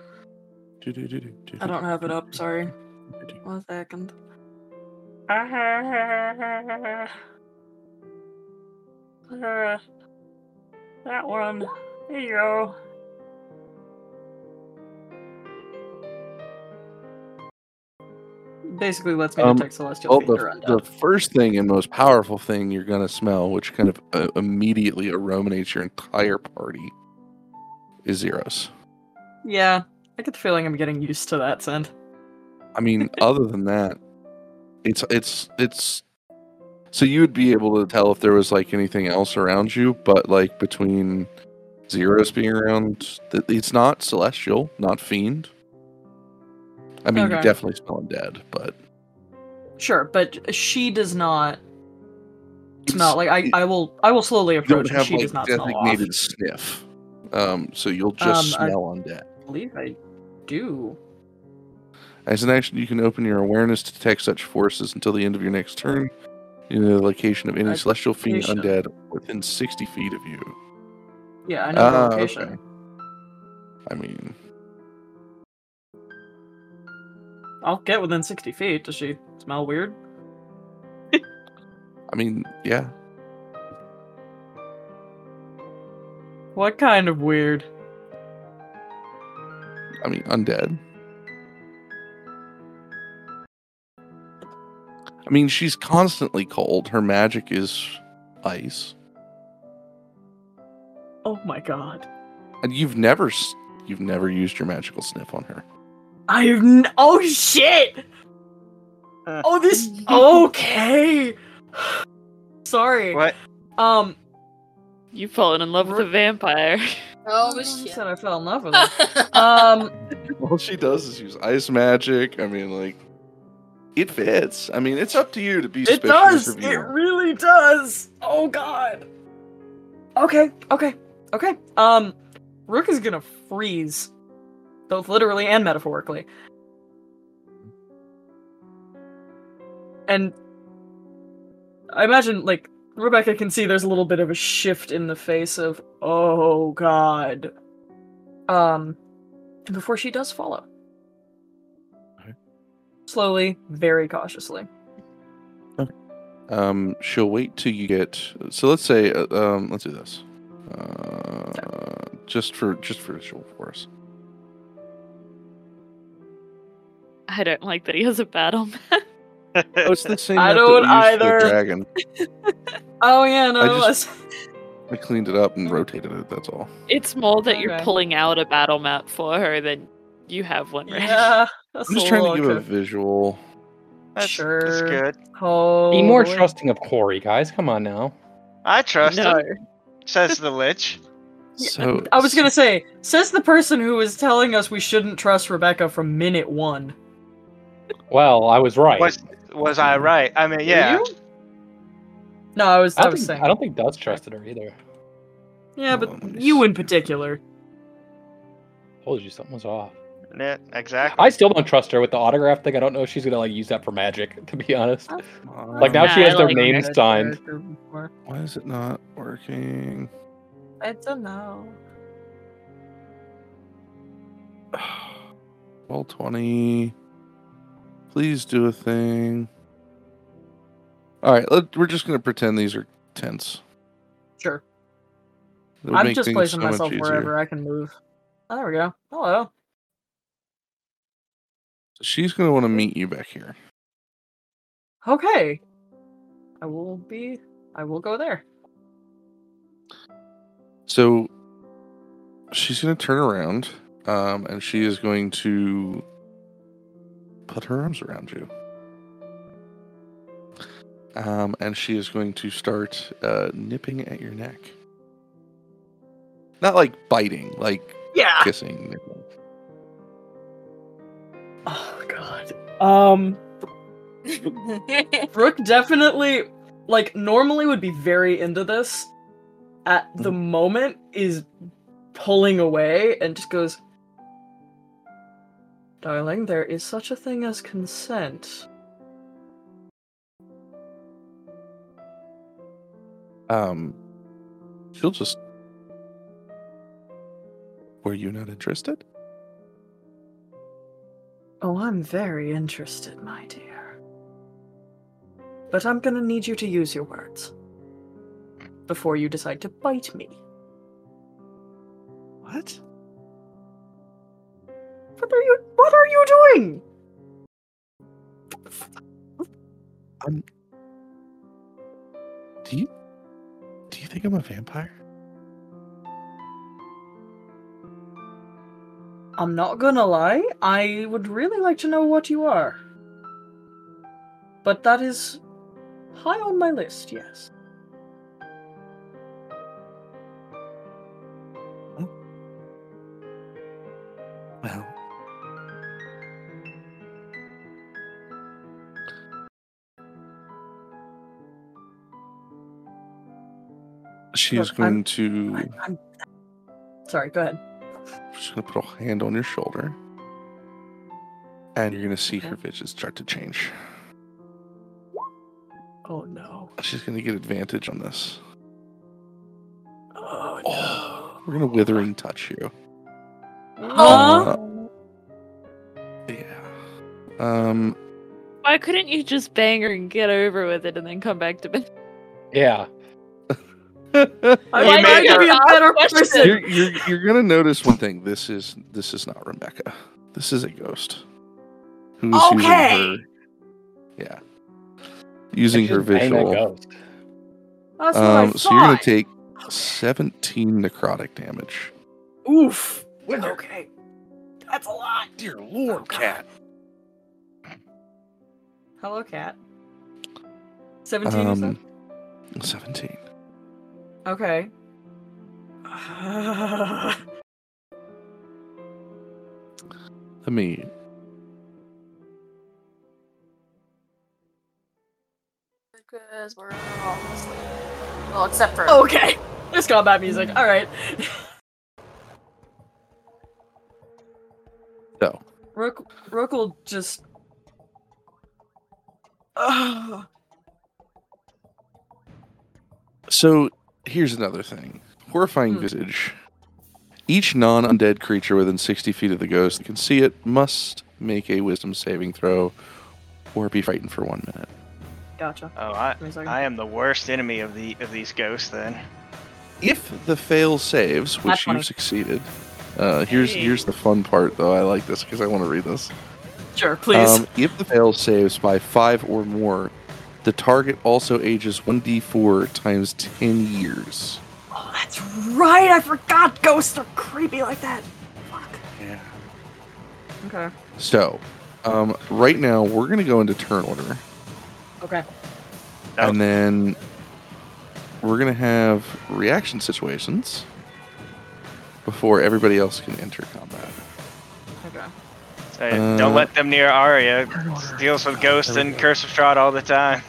Do, do, do, do, do, I don't have it up, sorry. Do, do. One second. that one. There you go. Basically lets me Um, detect celestial Well, fiend the, the first thing and most powerful thing you're gonna smell, which kind of uh, immediately aromates your entire party, is Ziros. Yeah, I get the feeling I'm getting used to that scent. I mean, other than that, it's it's it's. So you would be able to tell if there was like anything else around you, but like between Ziros being around, it's not celestial, not fiend. I mean, you Okay. definitely smell undead, but Sure, but she does not smell like I, I will I will slowly you approach and she like does not smell off. designated sniff. Um, so you'll just Um, I- smell undead. I believe I do. As an action, you can open your awareness to detect such forces until the end of your next turn. In the location of any celestial fiend undead within 60 feet of you. Yeah, I know Ah, the location. okay. I mean, I'll get within sixty feet. Does she smell weird? I mean, yeah. What kind of weird? I mean, undead. I mean, she's constantly cold. Her magic is ice, Oh my god. and you've never, you've never used your magical sniff on her. I've n- oh shit. Uh. Oh this okay. Sorry. What? Um. You've fallen in love with a vampire. Oh I shit. said I fell in love with her. um. All she does is use ice magic. I mean, like, it fits. I mean, it's up to you to be. It does. It really does. Oh god. Okay. Okay. Okay. Um, Rook is gonna freeze, both literally and metaphorically. And I imagine, like Rebecca can see, there's a little bit of a shift in the face of, oh god. Um, before she does follow. Okay. Slowly, very cautiously. Um, she'll wait till you get. So let's say, uh, um, let's do this. Uh, just for just for visual for us. I don't like that he has a battle map. Oh, it's the same. I map don't we the either. dragon. Oh yeah, no, I it just- was. I cleaned it up and rotated it. That's all. It's more that you're pulling out a battle map for her than you have one right. Yeah, I'm just trying to little give a visual. That's, Sure. that's good. Oh, Be more trusting of Corey, guys. Come on now. I trust No. him, says the Lich. So uh, I was gonna say, says the person who was telling us we shouldn't trust Rebecca from minute one. Well, I was right. Was was I mm-hmm. right? I mean, yeah. No, I was. I I, don't, was think, saying. I don't think Dutch trusted her either. Yeah, Hold on, let but me you in particular. Told you something was off. Yeah, exactly. I still don't trust her with the autograph thing. I don't know if she's gonna like use that for magic. To be honest, uh, Like, now she has I their like names signed. Why is it not working? I don't know. Roll twenty. Please do a thing. All right, let, we're just gonna pretend these are tents. Sure. That would I'm just placing so myself wherever I can move. Oh, there we go. Hello. So she's gonna want to meet you back here. Okay. I will be. I will go there. So she's going to turn around um, and she is going to put her arms around you. Um, and she is going to start uh, nipping at your neck. Not like biting, like Yeah. kissing. Nipping. Oh god. Um Rook definitely, like, normally would be very into this. At the moment, is pulling away and just goes, Darling, there is such a thing as consent. Um, she'll just. Were you not interested? Oh, I'm very interested, my dear. But I'm gonna need you to use your words before you decide to bite me. What? What are you? What are you doing? Do you. Do you think I'm a vampire? I'm not gonna lie. I would really like to know what you are. But that is high on my list. Yes. Oh. Well. She is Look, I'm- going to. I, I'm. Sorry. Go ahead. She's going to put a hand on your shoulder. And you're going to see her vision start to change. Oh no. She's going to get advantage on this. Oh Oh, we're going to withering touch you. Huh? Yeah. Um. Why couldn't you just bang her and get over with it and then come back to me? Yeah. I Why might be you a ask better questions? person. you're, you're you're gonna notice one thing. This is this is not Rebecca. This is a ghost. Who's Okay. using her? Yeah. Using her Just visual. ghost. That's what I Um, so you're gonna take 17 necrotic damage. Oof. Okay. That's a lot. Dear Lord, cat. Hello, cat. Seventeen. Um, 17. Okay. Let me. Because we're all asleep. Well, except for okay. There's combat music. All right. So, Rook, Rook will just. Ugh. so here's another thing. Horrifying Hmm. visage. Each non-undead creature within 60 feet of the ghost that can see it must make a wisdom saving throw or be frightened for one minute. Gotcha. Oh, I, Give me a second. I am the worst enemy of the of these ghosts. Then If the fail saves, which you've succeeded, uh, here's Hey. here's the fun part though. I like this because I want to read this. Sure, please. Um, if the fail saves by five or more, the target also ages 1d4 times 10 years. oh, that's right. I forgot ghosts are creepy like that. Fuck. Yeah. Okay. So, um, right now we're gonna go into turn order, Okay. And then we're gonna have reaction situations before everybody else can enter combat. Okay. So, Uh, don't let them near Aria. Deals with ghosts and go. Curse of Strahd all the time.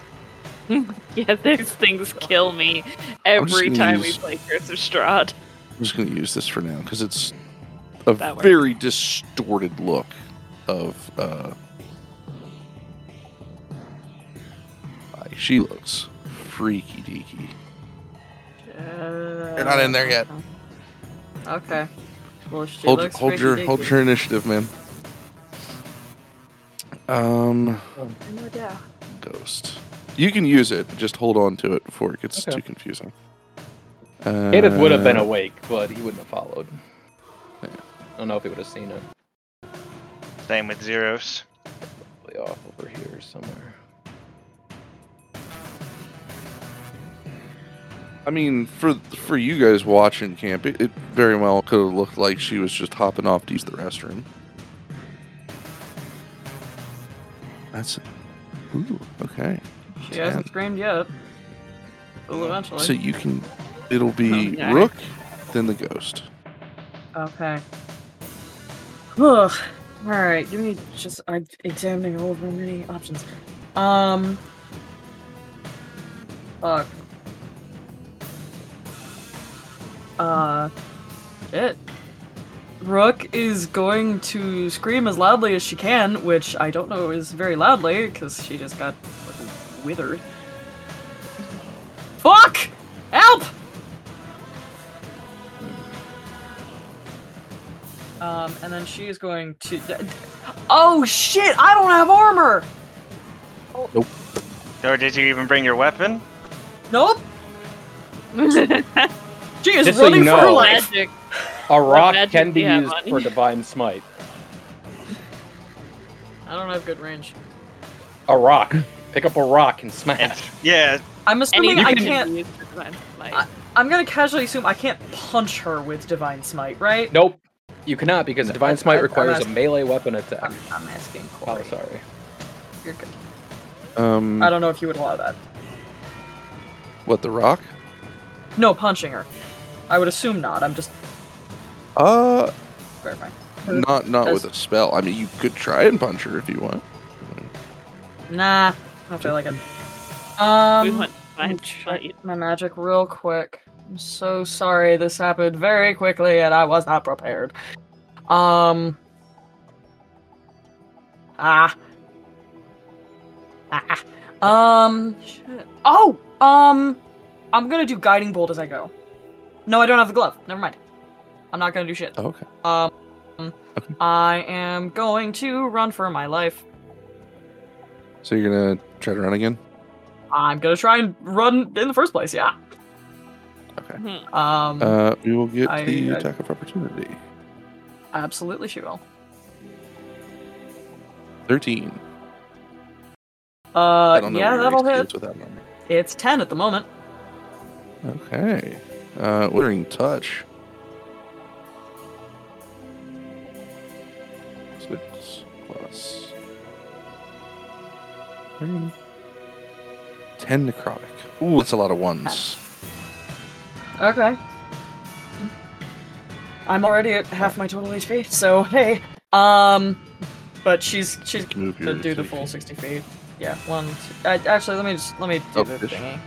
yeah, those things kill me every time use- we play Curse of Strahd. I'm just gonna use this for now because it's a That works. very distorted look of uh. She looks freaky deaky. You're not in there yet. Okay. Well, she hold looks hold your hold your initiative, man. Um, No doubt. ghost. You can use it. Just hold on to it before it gets Okay. too confusing. Uh, Kadath would have been awake, but he wouldn't have followed. Yeah. I don't know if he would have seen it. Same with Ziros. Probably off over here somewhere. I mean, for for you guys watching camp, it, it very well could have looked like she was just hopping off to use the restroom. That's ooh okay. She hasn't screamed yet. Will eventually. So you can. It'll be Okay. Rook, then the ghost. Okay. Ugh. Alright, give me just. I'm examining all of my many options. Um. Fuck. Uh. Shit. Rook is going to scream as loudly as she can, which I don't know is very loudly because she just got withered. Fuck! Help! Um, and then she is going to. Oh shit! I don't have armor. Nope. Or did you even bring your weapon? Nope. She is Just so running you for her know- life. Magic. A rock magic can be do used on for divine smite. I don't have good range. A rock. Pick up a rock and smash. Yeah, I'm assuming Anything I can can't. be used for divine smite. I- I'm gonna casually assume I can't punch her with divine smite, right? Nope. You cannot because divine smite I'm requires a melee weapon attack. I'm, I'm asking Oh, Corey. sorry. You're good. Um, I don't know if you would allow that. what the rock? No, punching her. I would assume not. I'm just Uh, verifying. not not with a spell. I mean, you could try and punch her if you want. Nah, I don't feel like it. we Um, want let me divine check smite. my magic real quick. I'm so sorry. This happened very quickly, and I was not prepared. Um. Ah. Ah. Um. Shit. Oh. Um. I'm gonna do guiding bolt as I go. No, I don't have the glove. Never mind. I'm not gonna do shit. Oh, okay. Um. I am going to run for my life. So you're gonna try to run again? I'm gonna try and run in the first place. Yeah. Okay. Hmm. Um. Uh, we will get I- the I- attack of opportunity. absolutely, she will. Thirteen. Uh. I don't know yeah, that'll hit. with that. It's ten at the moment. Okay. Uh, withering touch. Three. Ten necrotic. Ooh, that's a lot of ones. Okay. I'm already at half my total HP, so hey. Um. But she's she's gonna do the safety. full sixty feet. Yeah. One. Two, uh, actually, let me just let me do Oh, the fish. thingy.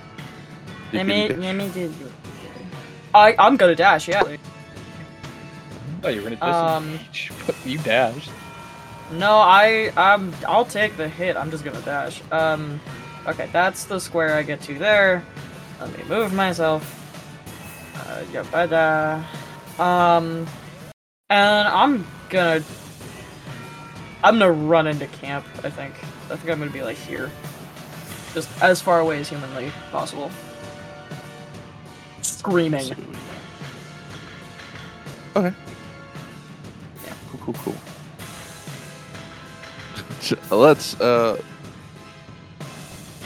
Let me dash. let me do. I I'm gonna dash. Yeah. Oh, you're gonna Um, disengage. but you dashed. No, I um I'll take the hit. I'm just gonna dash. Um okay, that's the square I get to there. Let me move myself. Uh yabada. Um and I'm gonna I'm gonna run into camp, I think. I think I'm gonna be like here. Just as far away as humanly possible. Screaming. Okay. Yeah. Cool, cool, cool. Let's uh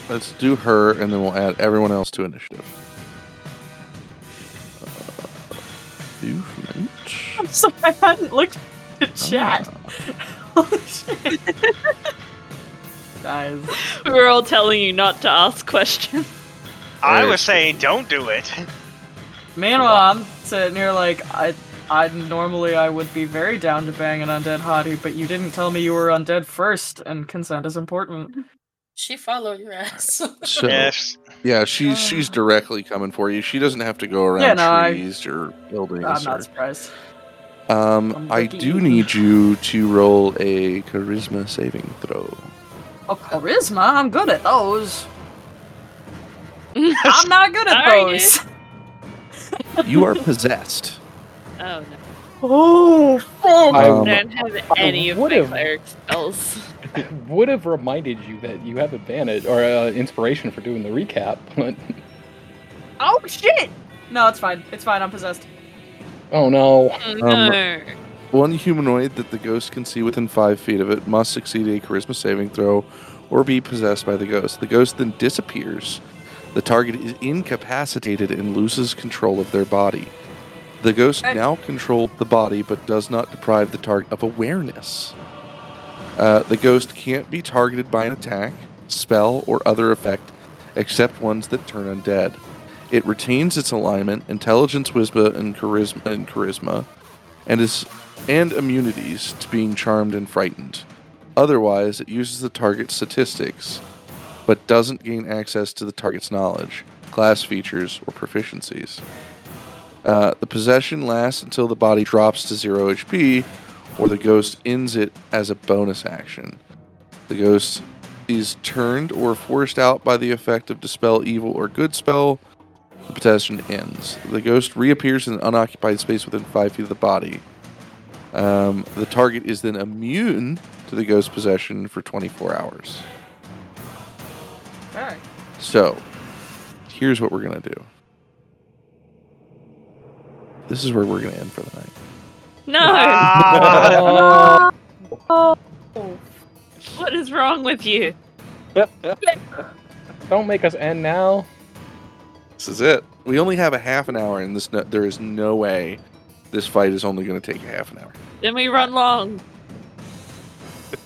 let's do her and then we'll add everyone else to initiative. Uh, movement. I'm sorry, I hadn't looked at the chat. Ah. Holy shit. Guys. We were all telling you not to ask questions. I was saying don't do it. Meanwhile, I'm sitting here like I, I normally I would be very down to bang an undead hottie, but you didn't tell me you were undead first, and consent is important. She followed your ass. So yes. yeah, she's she's directly coming for you. She doesn't have to go around Yeah, no, I- trees or buildings. I'm or- not surprised. Um, I'm I lucky. do need you to roll a charisma saving throw. Oh, charisma! I'm good at those. I'm not good at those. You are possessed. Oh no. Oh, fuck! I Um, I don't have any of my would've- cleric spells. It would have reminded you that you have advantage or uh, inspiration for doing the recap, but Oh shit! No, it's fine. It's fine. I'm possessed. oh no. Oh, no. One humanoid that the ghost can see within five feet of it must succeed a charisma saving throw or be possessed by the ghost. The ghost then disappears. The target is incapacitated and loses control of their body. The ghost now controls the body but does not deprive the target of awareness. Uh, the ghost can't be targeted by an attack, spell, or other effect except ones that turn undead. It retains its alignment, intelligence, wisdom, and charisma, and charisma, and is and immunities to being charmed and frightened. Otherwise, it uses the target's statistics but doesn't gain access to the target's knowledge, class features, or proficiencies. Uh, the possession lasts until the body drops to 0 HP, or the ghost ends it as a bonus action. The ghost is turned or forced out by the effect of Dispel Evil or Good Spell. The possession ends. The ghost reappears in an unoccupied space within 5 feet of the body. Um, the target is then immune to the ghost possession for 24 hours. Alright. So, here's what we're going to do. This is where we're going to end for the night. No! Ah, Oh. what is wrong with you? Don't make us end now. This is it. We only have a half an hour, and this no, there is no way this fight is only going to take a half an hour. Then we run long.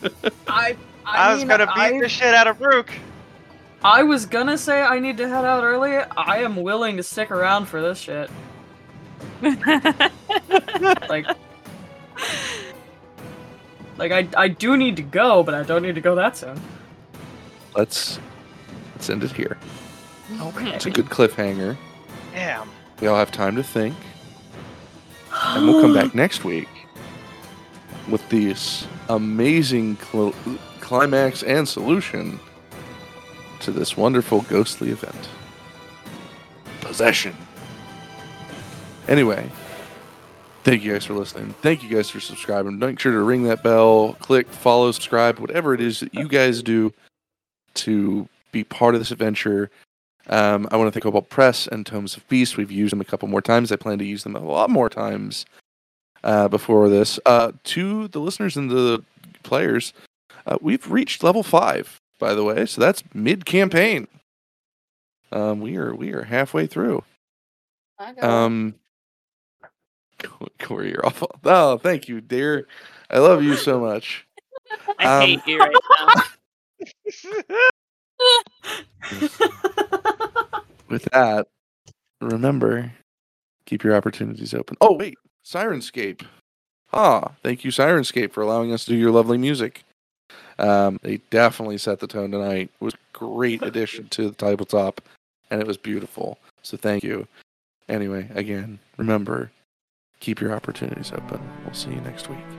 I, I, was mean, gonna beat I, the shit out of Rook. I was gonna say I need to head out early. I am willing to stick around for this shit. Like, like I, I do need to go, but I don't need to go that soon. Let's let's end it here. Okay. It's a good cliffhanger. Damn. We all have time to think, and we'll come back next week with this amazing cl- climax and solution to this wonderful ghostly event. Possession. Anyway, thank you guys for listening. Thank you guys for subscribing. Make sure to ring that bell, click follow, subscribe, whatever it is that you guys do to be part of this adventure. Um, I want to thank Kobold Press and Tomes of Beast. We've used them a couple more times. I plan to use them a lot more times uh, before this. Uh, to the listeners and the players, uh, we've reached level five, by the way. So that's mid campaign. Um, we are we are halfway through. Um, Corey, you're awful. Oh, thank you, dear. I love you so much. I Um, hate you right now. With that, remember, keep your opportunities open. Oh, wait, Syrinscape. Ah, thank you, Syrinscape, for allowing us to do your lovely music. Um, they definitely set the tone tonight. It was a great addition to the tabletop, and it was beautiful. So thank you. Anyway, again, remember, keep your opportunities open. We'll see you next week.